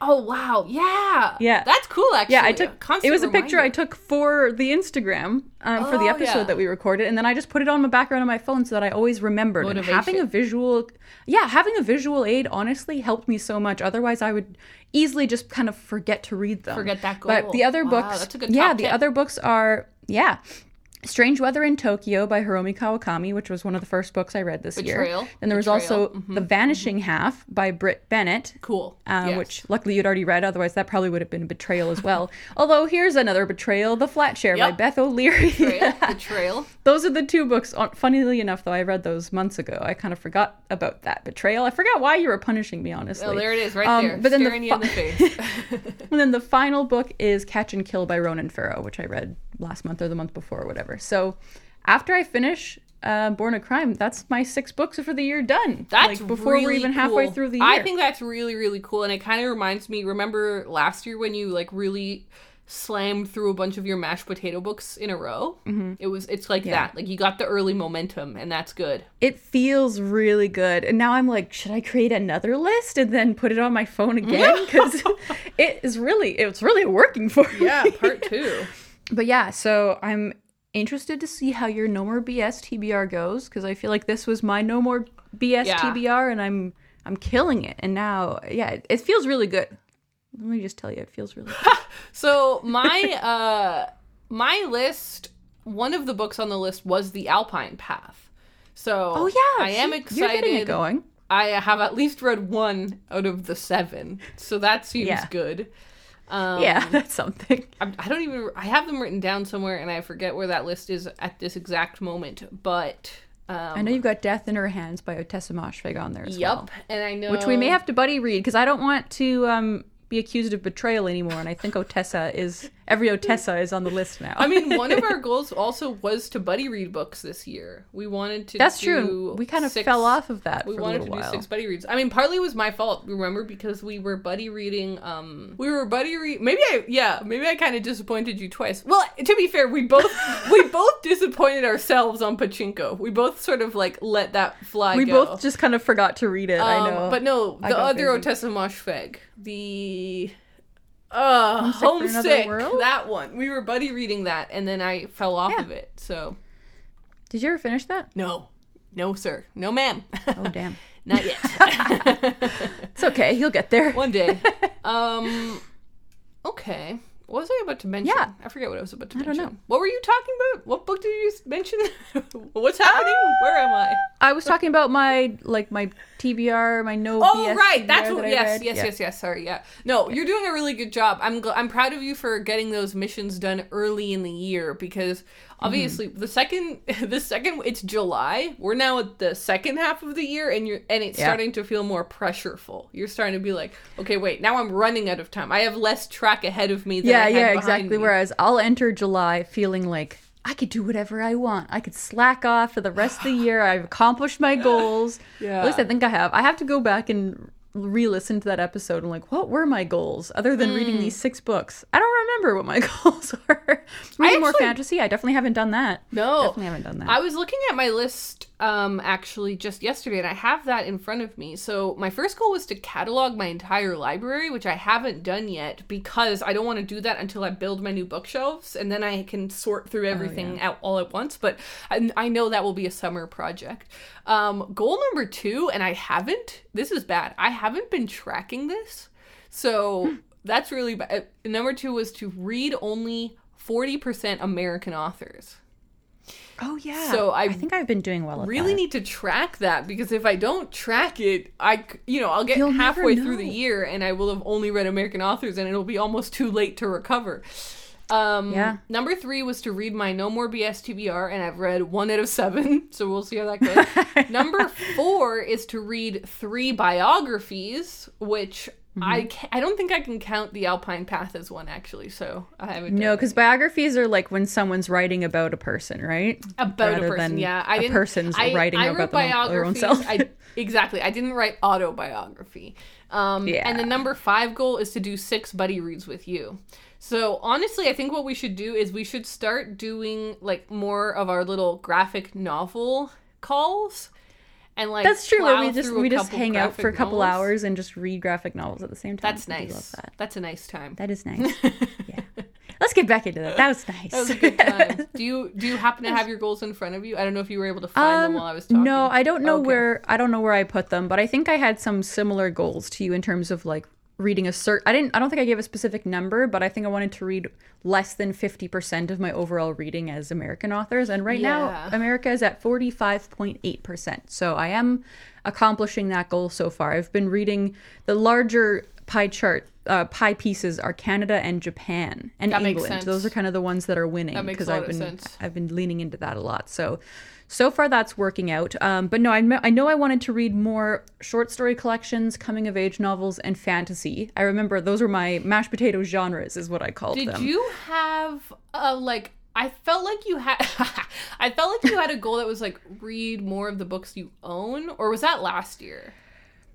B: oh wow, yeah,
A: Yeah.
B: that's cool. Actually,
A: yeah, I took.
B: constant
A: It was a picture I took for the Instagram um, for the
B: Oh,
A: episode
B: yeah.
A: that we recorded, and then I just put it on the background of my phone so that I always remembered. And having a visual, yeah, having a visual aid honestly helped me so much. Otherwise, I would easily just kind of forget to read them.
B: Forget that
A: But the
B: goal.
A: other
B: Wow,
A: books,
B: that's a good
A: yeah,
B: top
A: the
B: tip.
A: other books are yeah. Strange Weather in Tokyo by Hiromi Kawakami, which was one of the first books I read this
B: Betrayal.
A: year. Then there was
B: Betrayal.
A: also The Vanishing Half by Brit Bennett,
B: cool.
A: uh,
B: Yes.
A: which luckily you'd already read. Otherwise, that probably would have been a betrayal as well. Although here's another betrayal: The Flat Share by Beth O'Leary.
B: betrayal, betrayal.
A: those are the two books. Funnily enough, though, I read those months ago. I kind of forgot about that betrayal. I forgot why you were punishing me, honestly.
B: Oh, there it is, right
A: Um,
B: there,
A: but then the
B: staring you in the
A: fi-
B: face.
A: and then the final book is Catch and Kill by Ronan Farrow, which I read last month or the month before or whatever. So after I finish uh, Born a Crime, that's my six books for the year done.
B: That's
A: like before
B: really
A: we're even halfway
B: cool.
A: through the year.
B: I think that's really really cool, and it kind of reminds me. Remember last year when you like really slammed through a bunch of your mashed potato books in a row? Mm-hmm. It was it's like that. Like you got the early momentum, and that's good.
A: it feels really good. And now I'm like, should I create another list and then put it on my phone again? Because it is really, it's really working for me.
B: Yeah, part two.
A: But yeah, so I'm interested to see how your No More BS TBR goes because I feel like this was my No More BS
B: Yeah.
A: TBR and I'm I'm killing it. And now, yeah, it, it feels really good. Let me just tell you, it feels really good.
B: So my uh my list, one of the books on the list was The Alpine Path. So
A: Oh yeah,
B: I am excited.
A: You're getting it going.
B: I have at least read one out of the seven, so that seems
A: Yeah.
B: good. Um,
A: yeah, that's something.
B: I, I don't even. I have them written down somewhere, and I forget where that list is at this exact moment. But um,
A: I know you've got Death in Her Hands by Ottessa Moshfegh on there as well.
B: Yup, and I know
A: which we may have to buddy read because I don't want to um, be accused of betrayal anymore. And I think Ottessa is every Ottessa is on the list now.
B: I mean, one of our goals also was to buddy read books this year. We wanted to.
A: that's true. We kind of
B: six-
A: fell off of that
B: We wanted to do six buddy reads. I mean, partly was my fault. Remember, because we were buddy reading. Um, we were buddy read. Maybe I, yeah, maybe I kind of disappointed you twice. Well, to be fair, we both we both disappointed ourselves on Pachinko. We both sort of like let that fly.
A: we
B: go.
A: both just kind of forgot to read it. I
B: Um,
A: know,
B: But no, the other
A: busy.
B: Ottessa Moshfegh, the uh,
A: Homesick
B: homesick, that one. We were buddy reading that, and then I fell off
A: Yeah.
B: of it. So
A: did you ever finish that?
B: no, no, sir, no, ma'am,
A: Oh damn,
B: not yet.
A: it's okay. You'll get there.
B: One day. Um. Okay. What was I about to mention?
A: Yeah.
B: I forget what I was about to
A: I don't
B: mention.
A: know.
B: What were you talking about? What book did you mention? What's happening? Where am I?
A: I was talking about my like my TBR, my no.
B: Oh
A: BS
B: right, that's
A: TBR
B: what.
A: that
B: Yes, yes,
A: Yeah.
B: yes, yes. Sorry, yeah. No, you're doing a really good job. I'm gl- I'm proud of you for getting those missions done early in the year because
A: Mm-hmm.
B: obviously the second the second it's July. We're now at the second half of the year, and you're and it's
A: Yeah.
B: starting to feel more pressureful. You're starting to be like, okay, wait, now I'm running out of time. I have less track ahead of me. Than
A: Yeah,
B: I had
A: yeah, exactly.
B: me.
A: Whereas I'll enter July feeling like I could do whatever I want. I could slack off for the rest of the year. I've accomplished my goals.
B: Yeah.
A: At least I think I have. I have to go back and re-listen to that episode and like, what were my goals other than reading
B: Hmm.
A: these six books? I don't remember what my goals were. Reading more fantasy. I definitely haven't done that.
B: No,
A: Definitely haven't done that.
B: I was looking at my list um actually just yesterday and I have that in front of me. So my first goal was to catalog my entire library, which I haven't done yet because I don't want to do that until I build my new bookshelves and then I can sort through everything out all at once, but I, I know that will be a summer project. Um goal number 2 and I haven't this is bad. I haven't been tracking this. So that's really bad. Number 2 was to read only 40% American authors.
A: Oh yeah.
B: So I
A: I think I've been doing well.
B: Really
A: that.
B: need to track that because if I don't track it, I you know I'll get
A: You'll
B: halfway through the year and I will have only read American authors and it'll be almost too late to recover. Um,
A: Yeah.
B: Number three was to read my No More BS TBR, and I've read one out of seven, so we'll see how that goes. Number four is to read three biographies, which I
A: Mm-hmm.
B: I don't think I can count the Alpine Path as one actually, so I haven't.
A: No, because biographies are like when someone's writing about a person, right?
B: about
A: rather
B: a person. Yeah, I didn't.
A: person's
B: I,
A: writing
B: I
A: about their own self.
B: I, exactly. I didn't write autobiography. Um,
A: Yeah.
B: And the number five goal is to do six buddy reads with you. So honestly, I think what we should do is we should start doing like more of our little graphic novel calls. And like
A: That's true. Where we just we just hang out for a couple
B: novels.
A: hours and just read graphic novels at the same time.
B: That's
A: I
B: nice.
A: love that.
B: That's a nice time.
A: That is nice. yeah. Let's get back into that. That was nice.
B: That was a good time. do you do you happen to have your goals in front of you? I don't know if you were able to find them while I was talking.
A: Um, No, I don't know
B: Okay.
A: where I don't know where I put them, but I think I had some similar goals to you in terms of like reading a cert. I didn't. I don't think I gave a specific number, but I think I wanted to read less than fifty percent of my overall reading as American authors, and right
B: Yeah.
A: now America is at forty five point eight percent. So I am accomplishing that goal so far. I've been reading the larger pie chart. Uh, pie pieces are Canada and Japan and
B: That
A: England. Those are kind of the ones that are winning because I've been
B: sense.
A: I've been leaning into that a lot. So, so far that's working out. Um, but no, I, I know I wanted to read more short story collections, coming of age novels, and fantasy. I remember those were my mashed potato genres, is what I called
B: Did
A: them.
B: Did you have a like? I felt like you had. I felt like you had a goal that was like read more of the books you own, or was that last year?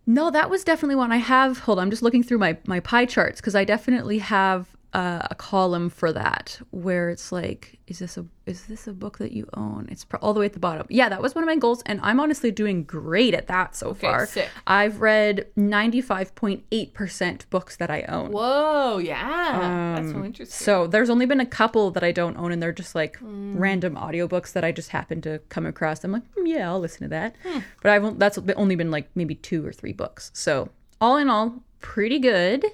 A: No, that was definitely one I have. Hold on, I'm just looking through my my pie charts because I definitely have uh, a column for that where it's like, is this a is this a book that you own? It's pro- all the way at the bottom. Yeah, that was one of my goals, and I'm honestly doing great at that so far.
B: sick.
A: I've read 95.8 percent books that I own.
B: Whoa, yeah, that's
A: Um,
B: so interesting.
A: So there's only been a couple that I don't own, and they're just like
B: Hmm.
A: random audiobooks that I just happen to come across. I'm like, "Hmm, yeah, I'll listen to that.
B: Hmm.
A: But I've that's only been like maybe two or three books. So all in all, pretty good.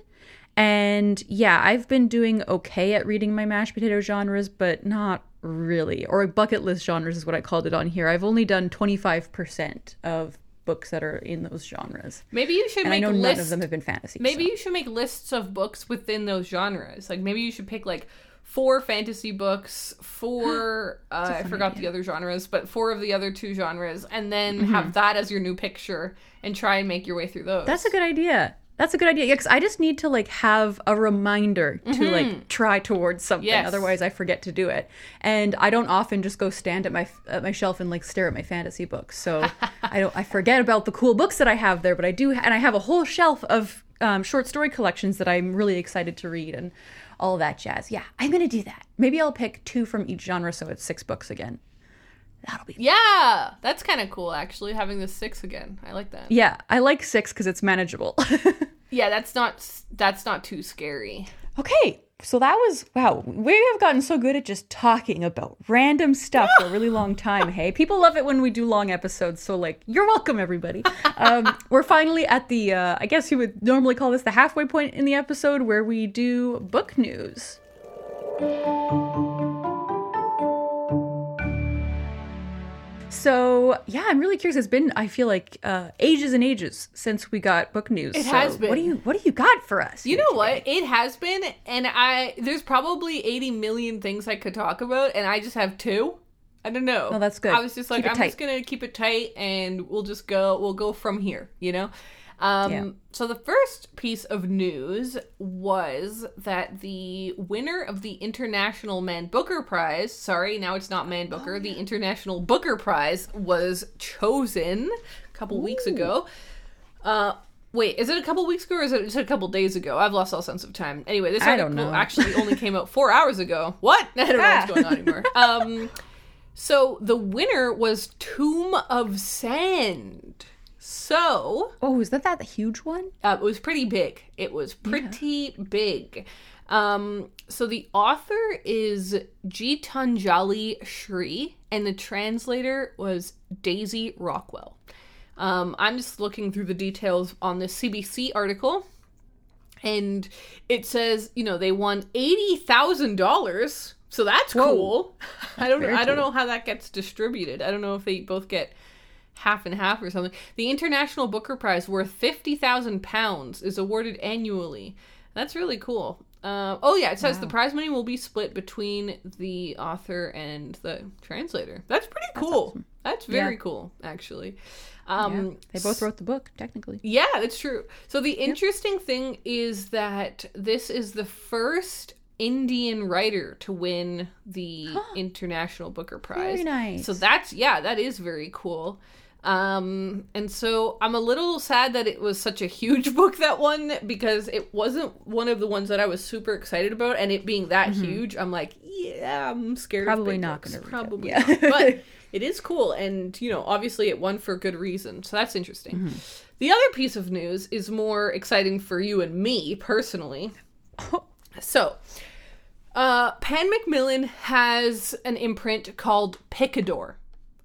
A: And yeah, I've been doing okay at reading my mashed potato genres, but not really. Or bucket list genres is what I called it on here. I've only done 25% of books that are in those genres.
B: maybe you should
A: And I
B: make
A: know
B: lists.
A: none of them have been fantasy.
B: Maybe
A: so.
B: you should make lists of books within those genres. Like maybe you should pick like four fantasy books, four uh, I forgot the other genres, but four of the other two genres, and then
A: Mm-hmm.
B: have that as your new picture and try and make your way through those.
A: That's a good idea. That's a good idea. Yeah, because I just need to like have a reminder to like try towards something.
B: Yes.
A: Otherwise, I forget to do it. And I don't often just go stand at my at my shelf and like stare at my fantasy books. So I don't. I forget about the cool books that I have there. But I do, and I have a whole shelf of um, short story collections that I'm really excited to read and all that jazz. Yeah, I'm gonna do that. Maybe I'll pick two from each genre, so it's six books again. That'll be.
B: Yeah, that's kind of cool actually having the six again. I like that.
A: Yeah, I like six because it's manageable.
B: Yeah, that's not that's not too scary.
A: Okay, so that was wow. We have gotten so good at just talking about random stuff for a really long time. Hey, people love it when we do long episodes. So like, you're welcome, everybody. Um, we're finally at the. Uh, I guess you would normally call this the halfway point in the episode where we do book news. So yeah, I'm really curious. It's been I feel like uh, ages and ages since we got book news.
B: It
A: So
B: has
A: What do you What do you got for us?
B: You know
A: today?
B: what? It has been, and I there's probably 80 million things I could talk about, and I just have two. I don't know.
A: Oh, that's good.
B: I was just like, I'm
A: tight.
B: just gonna keep it tight, and we'll just go. We'll go from here. You know. Um,
A: Yeah.
B: So the first piece of news was that the winner of the International Man Booker Prize, sorry, now it's not Man Booker, the International Booker Prize was chosen a couple weeks ago. Uh, wait, is it a couple weeks ago or is it just a couple days ago? I've lost all sense of time. Anyway, this article
A: know.
B: actually only came out four hours ago. What? I don't know
A: Ah.
B: what's going on anymore. Um, so the winner was Tomb of Sand. So
A: Oh, is that that huge one?
B: uh, it was pretty big. It was pretty big. Um, so the author is Geetanjali Shree, and the translator was Daisy Rockwell. Um, I'm just looking through the details on this CBC article, and it says, you know, they won eighty thousand dollars. So that's
A: Whoa.
B: cool. I don't. I don't
A: cool.
B: know how that gets distributed. I don't know if they both get half and half or something. The International Booker Prize, worth fifty thousand pounds, is awarded annually. That's really cool. Uh, oh yeah, it says the prize money will be split between the author and the translator. That's pretty cool. That's very
A: Yeah.
B: cool, actually.
A: Yeah.
B: Um,
A: They both wrote the book, technically.
B: yeah, that's true. So the interesting thing is that this is the first Indian writer to win the International Booker Prize.
A: Very nice.
B: So that's yeah, that is very cool. Um and so I'm a little sad that it was such a huge book that won because it wasn't one of the ones that I was super excited about and it being that huge, I'm like, yeah, I'm scared
A: Mm-hmm. Probably not read it.
B: Probably
A: Yeah.
B: not. But it is cool and you know, obviously it won for good reason. So that's interesting.
A: Mm-hmm.
B: The other piece of news is more exciting for you and me personally. So, uh, Pan Macmillan has an imprint called Picador.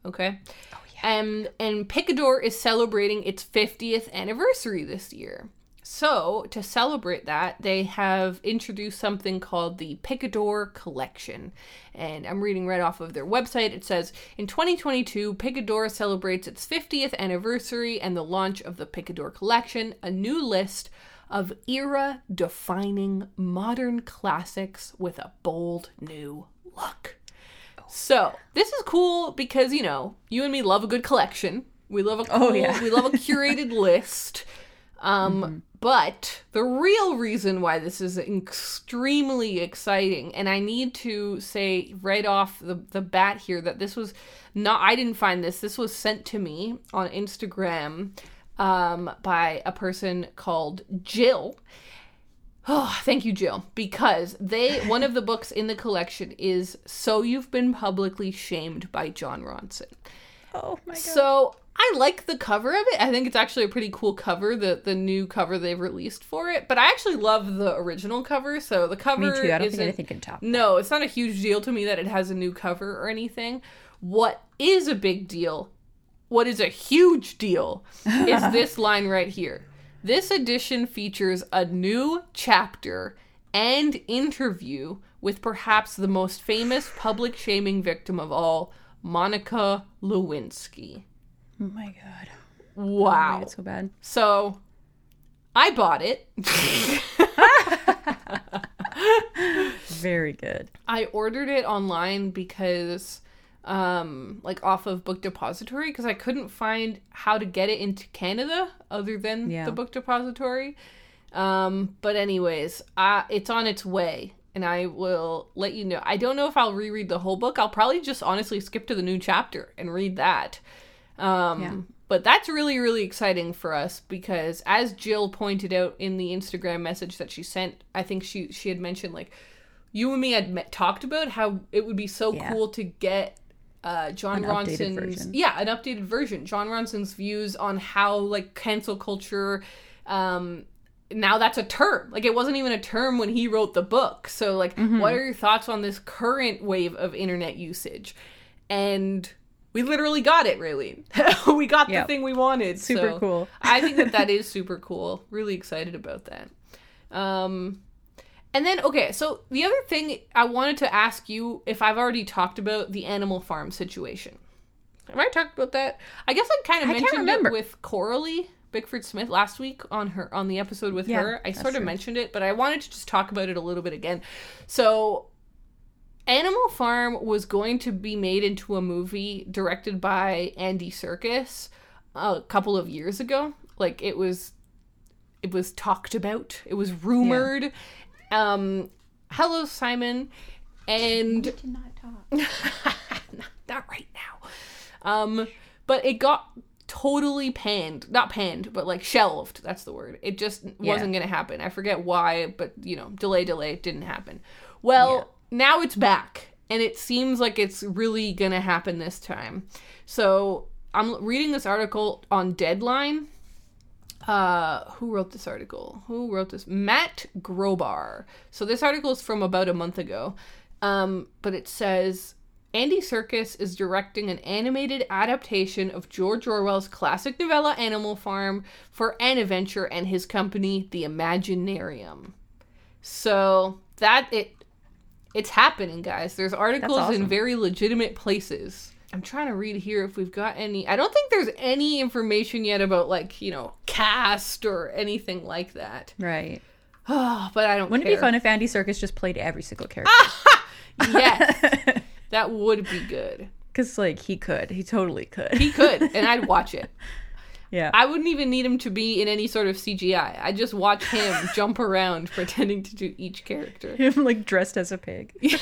B: Okay. Oh, yeah. Um, and Picador is celebrating its 50th anniversary this year. So, to celebrate that, they have introduced something called the Picador Collection. And I'm reading right off of their website. It says In 2022, Picador celebrates its 50th anniversary and the launch of the Picador Collection, a new list of era defining modern classics with a bold new look. So, this is cool because, you know, you and me love a good collection. We love a cool,
A: Oh, yeah.
B: we love a curated list. Um, but the real reason why this is extremely exciting, and I need to say right off the, the bat here that this was not, I didn't find this, this was sent to me on Instagram um, by a person called Jill. Oh, thank you, Jill. Because they one of the books in the collection is So You've Been Publicly Shamed by Jon Ronson.
A: Oh my god.
B: So I like the cover of it. I think it's actually a pretty cool cover, the the new cover they've released for it. But I actually love the original cover. So the cover
A: Me too. I don't think anything can top.
B: no, it's not a huge deal to me that it has a new cover or anything. What is a big deal, what is a huge deal, is this line right here. This edition features a new chapter and interview with perhaps the most famous public shaming victim of all, Monica Lewinsky.
A: Oh my god.
B: Wow.
A: It's so bad.
B: So I bought it.
A: Very good.
B: I ordered it online because um like off of book depository because I couldn't find how to get it into Canada other than
A: Yeah.
B: the book depository. Um but anyways, uh it's on its way and I will let you know. I don't know if I'll reread the whole book. I'll probably just honestly skip to the new chapter and read that. Um
A: Yeah.
B: but that's really really exciting for us because as Jill pointed out in the Instagram message that she sent, I think she she had mentioned like you and me had met, talked about how it would be so
A: Yeah.
B: cool to get uh, Jon
A: An
B: Ronson's yeah an updated version. Jon Ronson's views on how like cancel culture. Um, now that's a term. Like it wasn't even a term when he wrote the book. So like,
A: Mm-hmm.
B: what are your thoughts on this current wave of internet usage? And we literally got it. Really, we got
A: Yep.
B: the thing we wanted.
A: Super
B: So
A: cool.
B: I think that that is super cool. Really excited about that. Um, and then, okay, so the other thing I wanted to ask you if I've already talked about the Animal Farm situation. Have I talked about that? I guess I kind of mentioned it with Coralie Bickford Smith last week on her on the episode with
A: Yeah,
B: her. I sort of
A: true.
B: mentioned it, but I wanted to just talk about it a little bit again. So Animal Farm was going to be made into a movie directed by Andy Serkis a couple of years ago. Like it was it was talked about. It was rumored. Um hello Simon and not, not right now. Um but it got totally panned. Not panned, but like shelved. That's the word. It just wasn't going to happen. I forget why, but you know, delay delay it didn't happen. Well, now it's back and it seems like it's really going to happen this time. So, I'm reading this article on Deadline uh who wrote this article? Who wrote this? Matt grobar. So this article is from about a month ago. Um but it says andy Serkis is directing an animated adaptation of george orwell's classic novella animal farm for Aniventure and his company the imaginarium. So that it it's happening guys. There's articles in very legitimate places i'm trying to read here if we've got any i don't think there's any information yet about like you know cast or anything like that
A: Right.
B: Oh, but I don't
A: Wouldn't it be fun if Andy Serkis just played every single character?
B: Yes. that would be good.
A: Because like he could, he totally could.
B: He could, and I'd watch it.
A: Yeah.
B: I wouldn't even need him to be in any sort of CGI. I'd just watch him jump around pretending to do each character.
A: Him like dressed as a pig.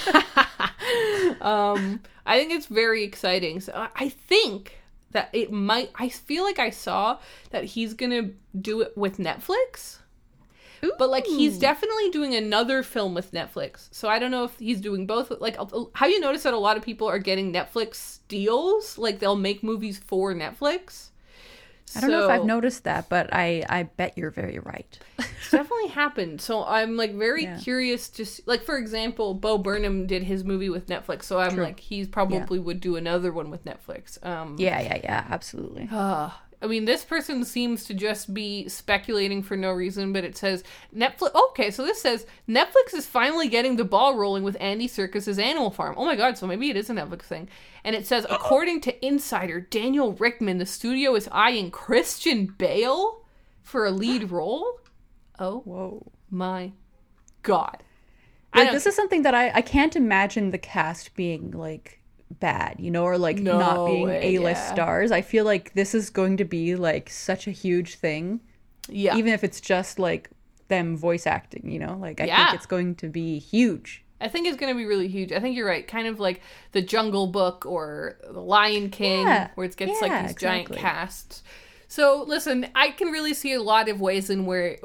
B: um, I think it's very exciting. So I- I think that it might. I feel like I saw that he's gonna do it with Netflix. But like he's definitely doing another film with Netflix. So I don't know if he's doing both. Like how you notice that a lot of people are getting Netflix deals. Like they'll make movies for Netflix.
A: I don't know if I've noticed that, but I I bet you're very right.
B: It's definitely happened. So I'm like very
A: Yeah.
B: curious to see, like for example, Bo Burnham did his movie with Netflix, so I'm like he probably would do another one with Netflix. Um
A: Yeah, yeah, yeah, absolutely.
B: uh, I mean, this person seems to just be speculating for no reason, but it says Netflix. Okay, so this says Netflix is finally getting the ball rolling with Andy Serkis's Animal Farm. Oh my god, so maybe it is a Netflix thing. And it says, according to insider Daniel Richtman, the studio is eyeing Christian Bale for a lead role. Oh
A: Whoa.
B: my god!
A: Like this is something that I I can't imagine the cast being like bad, you know, or like not being A-list
B: yeah.
A: stars. I feel like this is going to be like such a huge thing,
B: yeah,
A: even if it's just like them voice acting, you know? Like I
B: Yeah.
A: think it's going to be huge.
B: I think it's going to be really huge. I think you're right. Kind of like the Jungle Book or the Lion King,
A: Yeah.
B: where it gets like
A: Yeah,
B: these giant casts. So listen, I can really see a lot of ways in where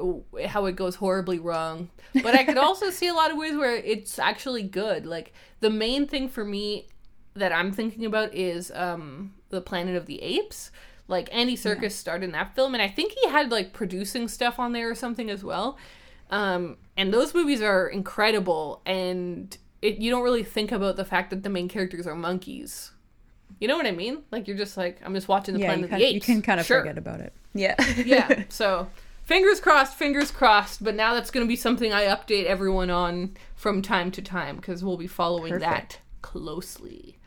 B: how it goes horribly wrong, but I could also see a lot of ways where it's actually good. Like the main thing for me that I'm thinking about is um the Planet of the Apes. Like Andy Serkis starred in that film, and I think he had like producing stuff on there or something as well. Um, and those movies are incredible, and it, you don't really think about the fact that the main characters are monkeys. You know what I mean? Like you're just like I'm just watching the
A: Yeah,
B: Planet of
A: kind,
B: the Apes.
A: you can kind of
B: Sure.
A: forget about it. Yeah.
B: yeah. So fingers crossed, fingers crossed. But now that's going to be something I update everyone on from time to time because we'll be following that closely.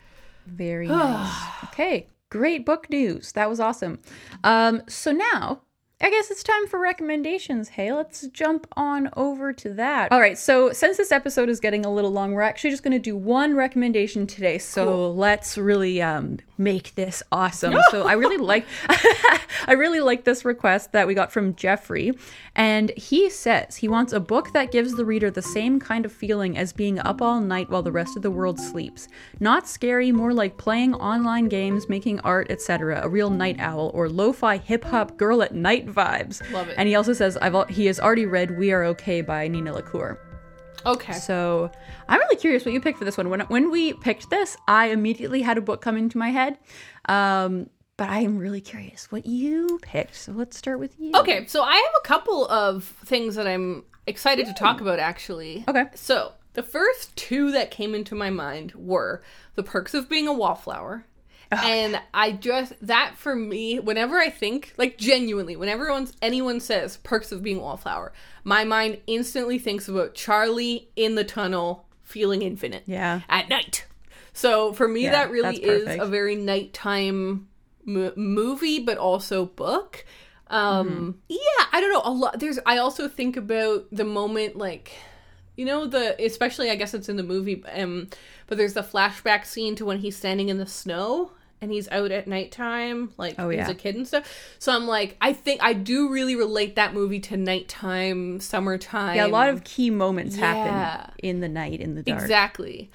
A: Very nice. Okay, great book news. That was awesome. Um, so now I guess it's time for recommendations. Hey, let's jump on over to that. All right, so since this episode is getting a little long, we're actually just going to do one recommendation today. So let's really um, make this awesome. so I really like, I really like this request that we got from Jeffrey, and he says he wants a book that gives the reader the same kind of feeling as being up all night while the rest of the world sleeps. Not scary, more like playing online games, making art, etc. A real night owl or lo-fi hip hop girl at night vibes.
B: Love it.
A: And he also says I've al- he has already read We Are Okay by Nina LaCour.
B: Okay.
A: So I'm really curious what you picked for this one. When when we picked this, I immediately had a book come into my head. Um, but I am really curious what you picked. So let's start with you.
B: Okay, so I have a couple of things that I'm excited to talk about actually.
A: Okay.
B: So, the first two that came into my mind were The Perks of Being a Wallflower. And I just that for me, whenever I think, like genuinely, whenever anyone says perks of being wallflower, my mind instantly thinks about Charlie in the tunnel feeling infinite
A: Yeah.
B: at night. So for me,
A: Yeah,
B: that really is a very nighttime mo- movie, but also book. Um,
A: Mm-hmm.
B: Yeah, I don't know. A lot. There's. I also think about the moment, like, you know, the especially I guess it's in the movie. Um, but there's the flashback scene to when he's standing in the snow. And he's out at nighttime, like
A: Oh,
B: he's
A: yeah.
B: a kid and stuff. So I'm like, I think I do really relate that movie to nighttime, summertime.
A: Yeah, a lot of key moments
B: Yeah.
A: happen in the night, in the dark.
B: Exactly.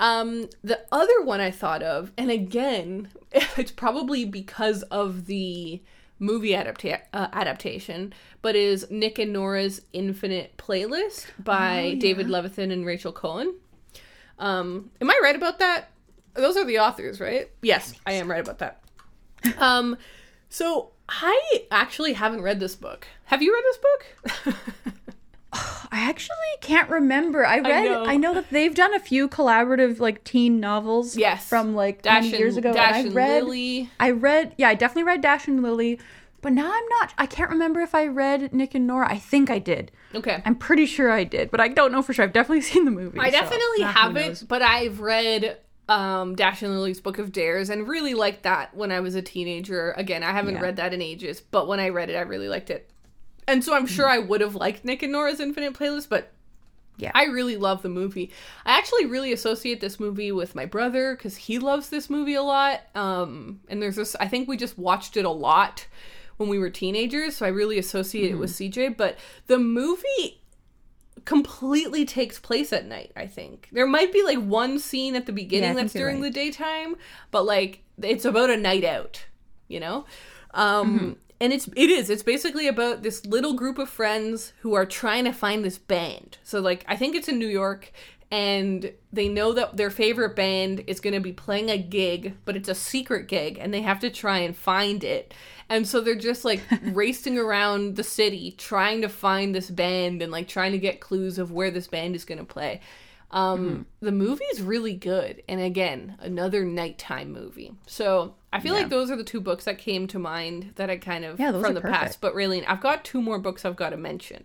B: Um, the other one I thought of, and again, it's probably because of the movie adapta- uh, adaptation, but is Nick and Nora's Infinite Playlist by David Levithan and Rachel Cohn. Um, am I right about that? Those are the authors, right? Yes, I am right about that. Um, so I actually haven't read this book. Have you read this book?
A: I actually can't remember. I read. I
B: know.
A: know. that they've done a few collaborative like teen novels.
B: Yes.
A: from like
B: Dash
A: many
B: and,
A: years ago.
B: Dash
A: and I
B: and
A: read.
B: Lily.
A: I read. Yeah, I definitely read Dash and Lily, but now I'm not. I can't remember if I read Nick and Nora. I think I did.
B: Okay.
A: I'm pretty sure I did, but I don't know for sure. I've definitely seen the movie.
B: I
A: so,
B: definitely haven't, but I've read um, Dash and Lily's Book of Dares and really liked that when I was a teenager. Again, I haven't
A: Yeah.
B: read that in ages, but when I read it, I really liked it. And so I'm sure I would have liked Nick and Nora's Infinite Playlist, but
A: Yeah.
B: I really love the movie. I actually really associate this movie with my brother because he loves this movie a lot. Um, and there's this, I think we just watched it a lot when we were teenagers, so I really associate it with CJ. But the movie completely takes place at night, I think. There might be like one scene at the beginning
A: Yeah,
B: that's during
A: right.
B: the daytime, but like it's about a night out, you know? Um
A: Mm-hmm.
B: and it's it is it's basically about this little group of friends who are trying to find this band. So like I think it's in New York and they know that their favorite band is going to be playing a gig, but it's a secret gig and they have to try and find it. And so they're just like racing around the city trying to find this band and like trying to get clues of where this band is going to play. Um, The movie is really good. And again, another nighttime movie. So I feel like those are the two books that came to mind that I kind of
A: Yeah,
B: from the
A: perfect.
B: past. But really, I've got two more books I've got to mention.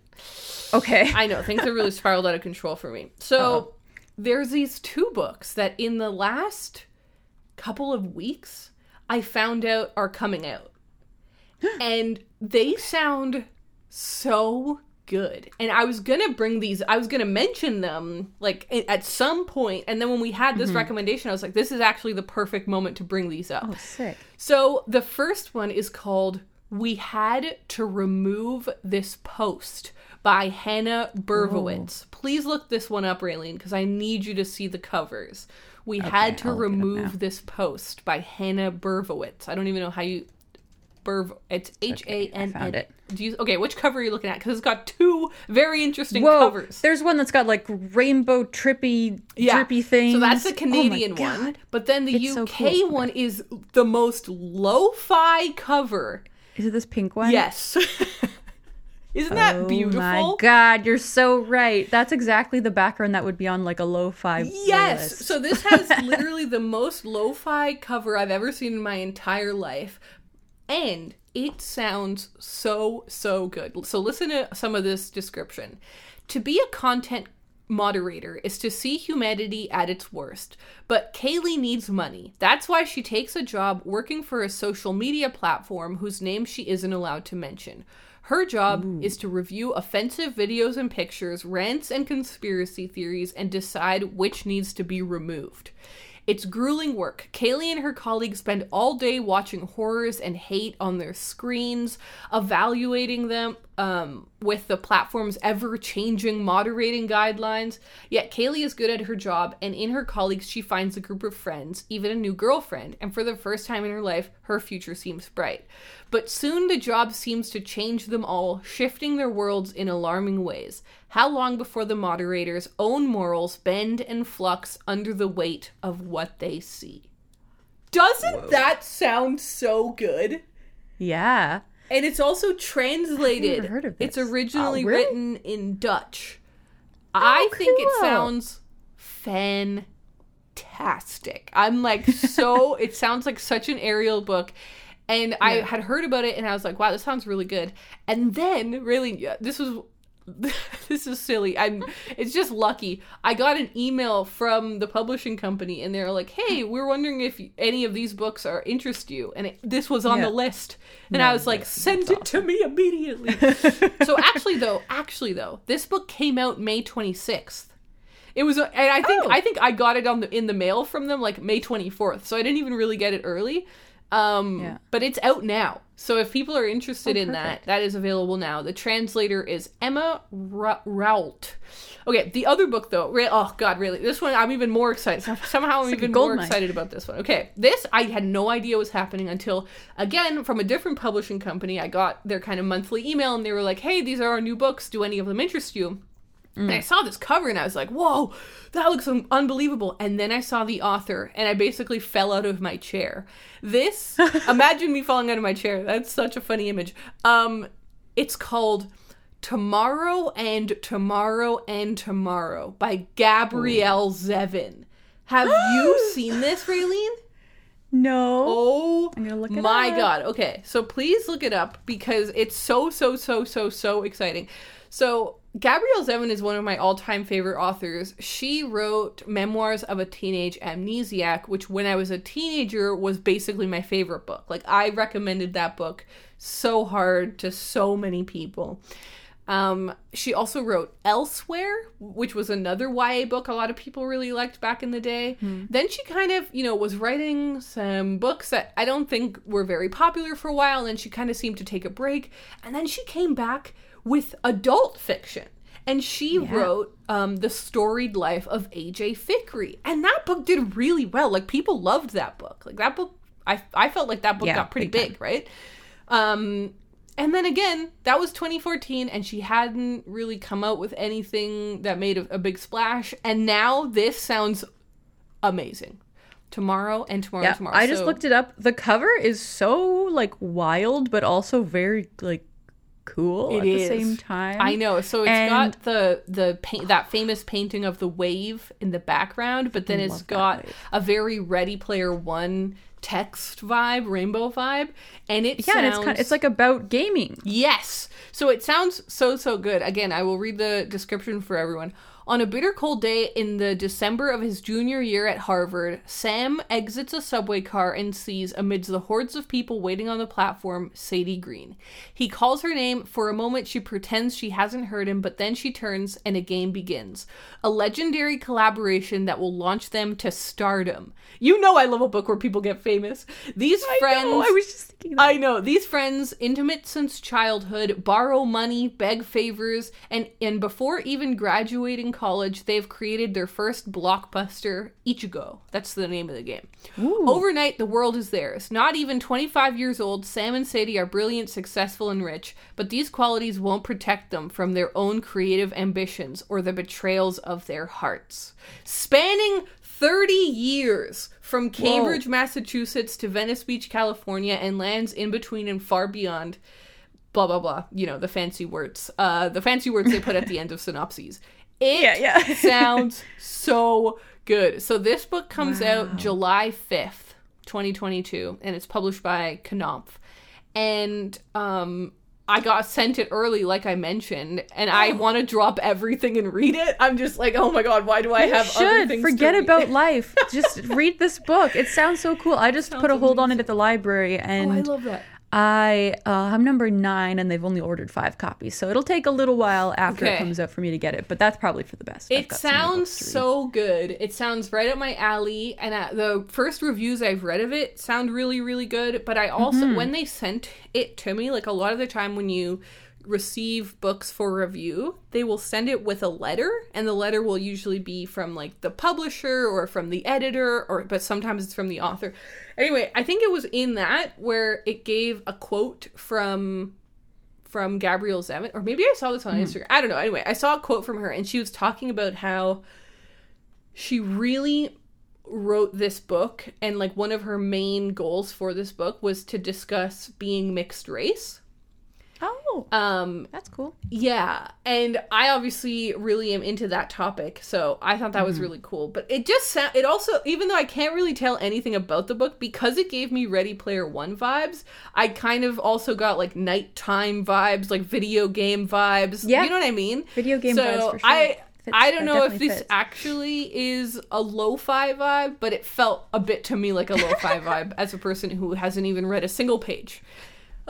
A: Okay.
B: I know things are really spiraled out of control for me. So uh-huh. there's these two books that in the last couple of weeks I found out are coming out. and they sound so good. And I was going to bring these I was going to mention them like at some point and then when we had this mm-hmm. recommendation I was like this is actually the perfect moment to bring these up.
A: oh, sick.
B: So the first one is called We Had to Remove This Post by Hanna Bervoets. Oh. Please look this one up, Raylene, because I need you to see the covers. We had to
A: I'll look it up now.
B: remove this post by Hanna Bervoets. I don't even know how you Berv it's H A N N. Do you okay, which cover are you looking at? Because it's got two very interesting
A: Whoa,
B: covers.
A: there's one that's got like rainbow trippy,
B: Yeah.
A: drippy things.
B: So that's the
A: Oh
B: Canadian one.
A: God.
B: But then the
A: It's so
B: UK
A: cool.
B: one is the most lo-fi cover
A: Is it this pink one?
B: Yes. Isn't that beautiful?
A: Oh
B: beautiful?
A: my god, you're so right. That's exactly the background that would be on like a lo-fi.
B: Yes.
A: playlist.
B: So this has literally the most lo-fi cover I've ever seen in my entire life. And it sounds so so good. So listen to some of this description. To be a content moderator is to see humanity at its worst. But Kaylee needs money. That's why she takes a job working for a social media platform whose name she isn't allowed to mention. Her job is to review offensive videos and pictures, rants and conspiracy theories, and decide which needs to be removed. It's grueling work. Kaylee and her colleagues spend all day watching horrors and hate on their screens, evaluating them um, with the platform's ever changing moderating guidelines. Yet Kaylee is good at her job, and in her colleagues, she finds a group of friends, even a new girlfriend, and for the first time in her life, her future seems bright. But soon the job seems to change them all, shifting their worlds in alarming ways. How long before the moderators' own morals bend and flux under the weight of what they see? Doesn't that sound so good?
A: yeah.
B: And it's also translated.
A: heard of
B: It's
A: uh,
B: originally
A: Oh, really?
B: written in Dutch. Oh, I think it sounds fantastic. I'm like so it sounds like such an aerial book. And I had heard about it and I was like, wow, this sounds really good. And then really yeah, this was this is silly. I'm it's just lucky. I got an email from the publishing company and they're like, "Hey, we're wondering if any of these books are interest you." And it, this was on
A: Yeah.
B: the list. And I was like, "Send it to me immediately." so actually though, actually though, this book came out May 26th. It was, and I think
A: Oh.
B: I think I got it on the in the mail from them like May 24th. So I didn't even really get it early. Um,
A: Yeah.
B: but it's out now. So if people are interested
A: Oh,
B: in that, that is available now. The translator is Emma Ra- Rault. Okay, the other book though, re- oh god, really, this one I'm even more excited. Somehow I'm
A: like
B: even more
A: mine.
B: excited about this one. Okay, this I had no idea was happening until again from a different publishing company. I got their kind of monthly email and they were like, "Hey, these are our new books. Do any of them interest you?" And I saw this cover and I was like, whoa, that looks un- unbelievable. And then I saw the author and I basically fell out of my chair. This, imagine me falling out of my chair. That's such a funny image. Um, it's called Tomorrow and Tomorrow and Tomorrow by Gabrielle Zevin. Have you seen this, Raylene?
A: No.
B: Oh
A: I'm gonna look it
B: My
A: up.
B: God. Okay. So please look it up because it's so, so, so, so, so exciting. So Gabrielle Zevin is one of my all-time favorite authors. She wrote Memoirs of a Teenage Amnesiac, which when I was a teenager was basically my favorite book. Like I recommended that book so hard to so many people. Um, she also wrote Elsewhere, which was another YA book a lot of people really liked back in the day. Then she kind of, you know, was writing some books that I don't think were very popular for a while, and then she kind of seemed to take a break. And then she came back with adult fiction. And she wrote um, The Storied Life of A.J. Fikry. And that book did really well. Like, people loved that book. Like, that book, I, I felt like that book
A: Yeah,
B: got pretty
A: big
B: big, right? Um, and then again, that was 2014, and she hadn't really come out with anything that made a, a big splash. And now this sounds amazing. Tomorrow and tomorrow,
A: Yeah,
B: tomorrow.
A: I just looked it up. The cover is so like wild, but also very like cool
B: It
A: at
B: is.
A: the same time.
B: I know. So it's
A: And-
B: got the the paint that famous painting of the wave in the background, but then it's got a very Ready Player One text vibe, rainbow vibe, and it
A: Yeah,
B: sounds
A: and it's kind of, it's like about gaming.
B: Yes. So it sounds so, so good. Again, I will read the description for everyone. On a bitter cold day in the December of his junior year at Harvard, Sam exits a subway car and sees, amidst the hordes of people waiting on the platform, Sadie Green. He calls her name. For a moment, she pretends she hasn't heard him, but then she turns and a game begins. A legendary collaboration that will launch them to stardom. You know, I love a book where people get famous. These friends.
A: Oh, I was just thinking that.
B: I know these friends, intimate since childhood, borrow money, beg favors, and and before even graduating college, they've created their first blockbuster, Ichigo. That's the name of the game. Overnight, the world is theirs. Not even 25 years old, Sam and Sadie are brilliant, successful, and rich, but these qualities won't protect them from their own creative ambitions or the betrayals of their hearts. Spanning 30 years from Cambridge, Massachusetts to Venice Beach, California, and lands in between and far beyond. Blah blah blah. You know the fancy words. Uh, the fancy words they put at the end of synopses. It
A: Yeah, yeah.
B: sounds so good. So this book comes out July fifth, twenty twenty two, and it's published by Knopf. And um, I got sent it early, like I mentioned, and I want to drop everything and read it. I'm just like, oh my god, why do I
A: You
B: have other
A: should forget about life. Just read this book. It sounds so cool. I just put a hold on it at the library,
B: Oh, I
A: and
B: love that.
A: I uh, I'm number nine, and they've only ordered five copies, so it'll take a little while after
B: Okay.
A: it comes out for me to get it. But that's probably for the best.
B: It
A: got so many
B: sounds
A: books to read.
B: so good. It sounds right up my alley. And uh, the first reviews I've read of it sound really, really good. But I also,
A: Mm-hmm.
B: when they sent it to me, like a lot of the time when you receive books for review, they will send it with a letter. And the letter will usually be from like the publisher or from the editor, or but sometimes it's from the author. Anyway, I think it was in that where it gave a quote from from Gabrielle Zevin, or maybe I saw this on hmm. Instagram. I don't know. Anyway, I saw a quote from her, and she was talking about how she really wrote this book, and like one of her main goals for this book was to discuss being mixed race.
A: Oh,
B: Um,
A: that's cool.
B: yeah, and I obviously really am into that topic, so I thought that was really cool. But it just sound it also even though I can't really tell anything about the book because it gave me Ready Player 1 vibes, I kind of also got like nighttime vibes, like video game vibes.
A: Yeah.
B: You know what I mean?
A: Video game
B: so
A: vibes for sure.
B: I
A: Fits-
B: I don't know if this
A: fits.
B: actually is a lo-fi vibe, but it felt a bit to me like a lo-fi vibe as a person who hasn't even read a single page.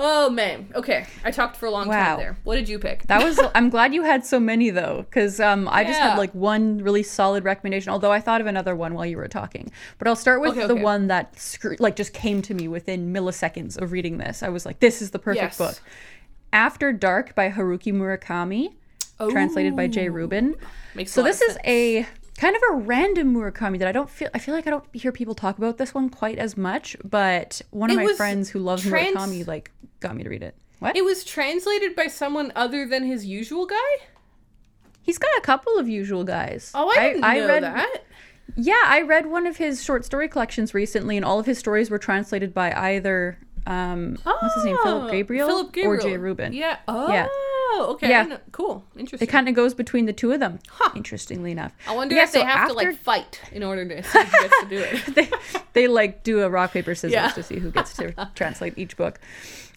B: Oh man. Okay, I talked for a long
A: Wow.
B: time there. What did you pick?
A: That was. I'm glad you had so many though, because um, I just had like one really solid recommendation. Although I thought of another one while you were talking, but I'll start with
B: Okay,
A: the
B: okay.
A: one that like just came to me within milliseconds of reading this. I was like, this is the perfect
B: Yes.
A: book. After Dark by Haruki Murakami, translated by Jay Rubin.
B: Makes
A: So this is a kind of a random Murakami that I don't feel. I feel like I don't hear people talk about this one quite as much. But one of
B: It
A: my friends who loves
B: trans-
A: Murakami like got me to read it. What?
B: It was translated by someone other than his usual guy.
A: He's got a couple of usual guys.
B: Oh, I didn't know
A: read,
B: that.
A: Yeah, I read one of his short story collections recently, and all of his stories were translated by either um, what's his name,
B: Oh,
A: Philip Gabriel,
B: Philip Gabriel. or.
A: Jay Rubin.
B: Yeah. Oh.
A: Yeah.
B: Oh, okay.
A: Yeah.
B: Cool. Interesting.
A: It kind of goes between the two of them.
B: Huh.
A: Interestingly enough.
B: I wonder
A: Yeah,
B: if they
A: so
B: have to like fight in order to see who gets to do it.
A: they, they like do a rock paper scissors
B: Yeah.
A: to see who gets to translate each book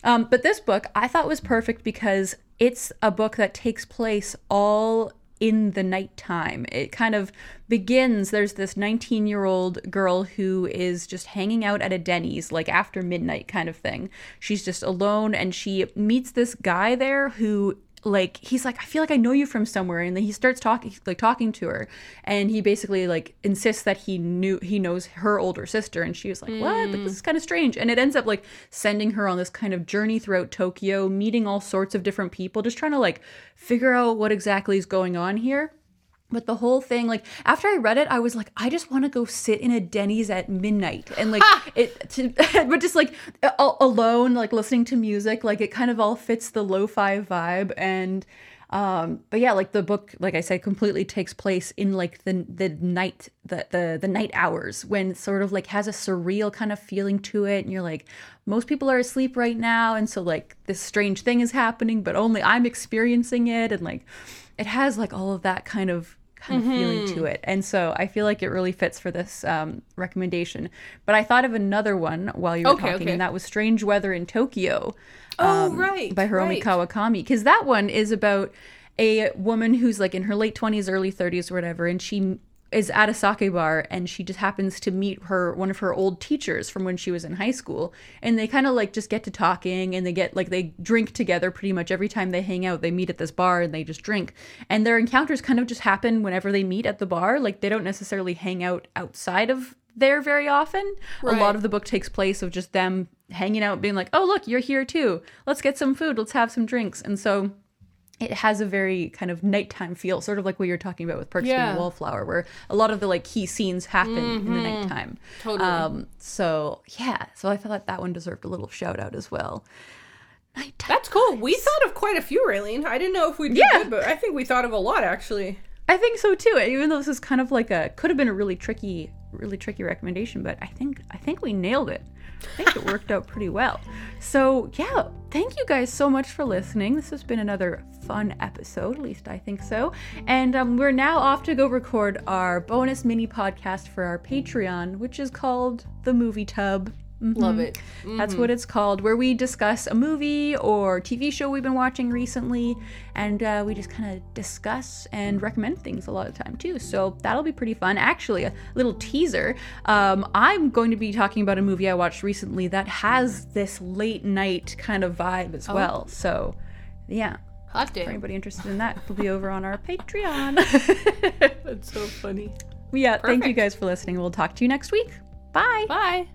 A: um, but this book i thought was perfect because it's a book that takes place all in the nighttime. It kind of begins there's this 19 year old girl who is just hanging out at a denny's like after midnight kind of thing. She's just alone and she meets this guy there who like he's like i feel like i know you from somewhere and then he starts talking like talking to her and he basically like insists that he knew he knows her older sister and she was like what? Like, this is mm. kind of strange. And it ends up like sending her on this kind of journey throughout tokyo meeting all sorts of different people just trying to like figure out what exactly is going on here but the whole thing, like after I read it, I was like, I just want to go sit in a Denny's at midnight and like it, to, but just like alone, like listening to music, like it kind of all fits the lo-fi vibe. And um, but yeah, like the book, like I said, completely takes place in like the the night, the the the night hours when sort of like has a surreal kind of feeling to it, and you're like, most people are asleep right now, and so like this strange thing is happening, but only I'm experiencing it, and like it has like all of that kind of kind of feeling to it and so i feel like it really fits for this um, recommendation but i thought of another one while you were
B: Okay,
A: talking
B: okay.
A: and that was strange weather in tokyo
B: Oh,
A: um,
B: right.
A: by hiromi
B: right.
A: kawakami because that one is about a woman who's like in her late 20s early 30s or whatever and she is at a sake bar and she just happens to meet her one of her old teachers from when she was in high school. And they kind of like just get to talking and they get like they drink together pretty much every time they hang out. They meet at this bar and they just drink. And their encounters kind of just happen whenever they meet at the bar. Like they don't necessarily hang out outside of there very often. A lot of the book takes place of just them hanging out being like oh look you're here too. Let's get some food. Let's have some drinks. And so it has a very kind of nighttime feel, sort of like what you're talking about with Perks being
B: Yeah.
A: a wallflower, where a lot of the like key scenes happen in the nighttime.
B: Totally.
A: Um, so yeah, so I thought that one deserved a little shout out as well. Nighttime.
B: That's cool. We thought of quite a few, Raylene. I didn't know if we did
A: Yeah.
B: good, but I think we thought of a lot actually.
A: I think so too. Even though this is kind of like a could have been a really tricky, really tricky recommendation, but I think I think we nailed it. I think it worked out pretty well. So yeah, thank you guys so much for listening. This has been another fun episode, at least I think so. And um, we're now off to go record our bonus mini podcast for our Patreon, which is called the Movie Tub. Mhm.
B: Love it.
A: That's what it's called, where we discuss a movie or TV show we've been watching recently, and uh, we just kind of discuss and recommend things a lot of the time too. So that'll be pretty fun. Actually, a little teaser. Um, I'm going to be talking about a movie I watched recently that has this late night kind of vibe as well. So, yeah,
B: Hot
A: day.
B: for
A: anybody interested in that, it'll be over on our Patreon.
B: That's so funny.
A: yeah, thank you guys for listening. We'll talk to you next week. Bye.
B: Bye.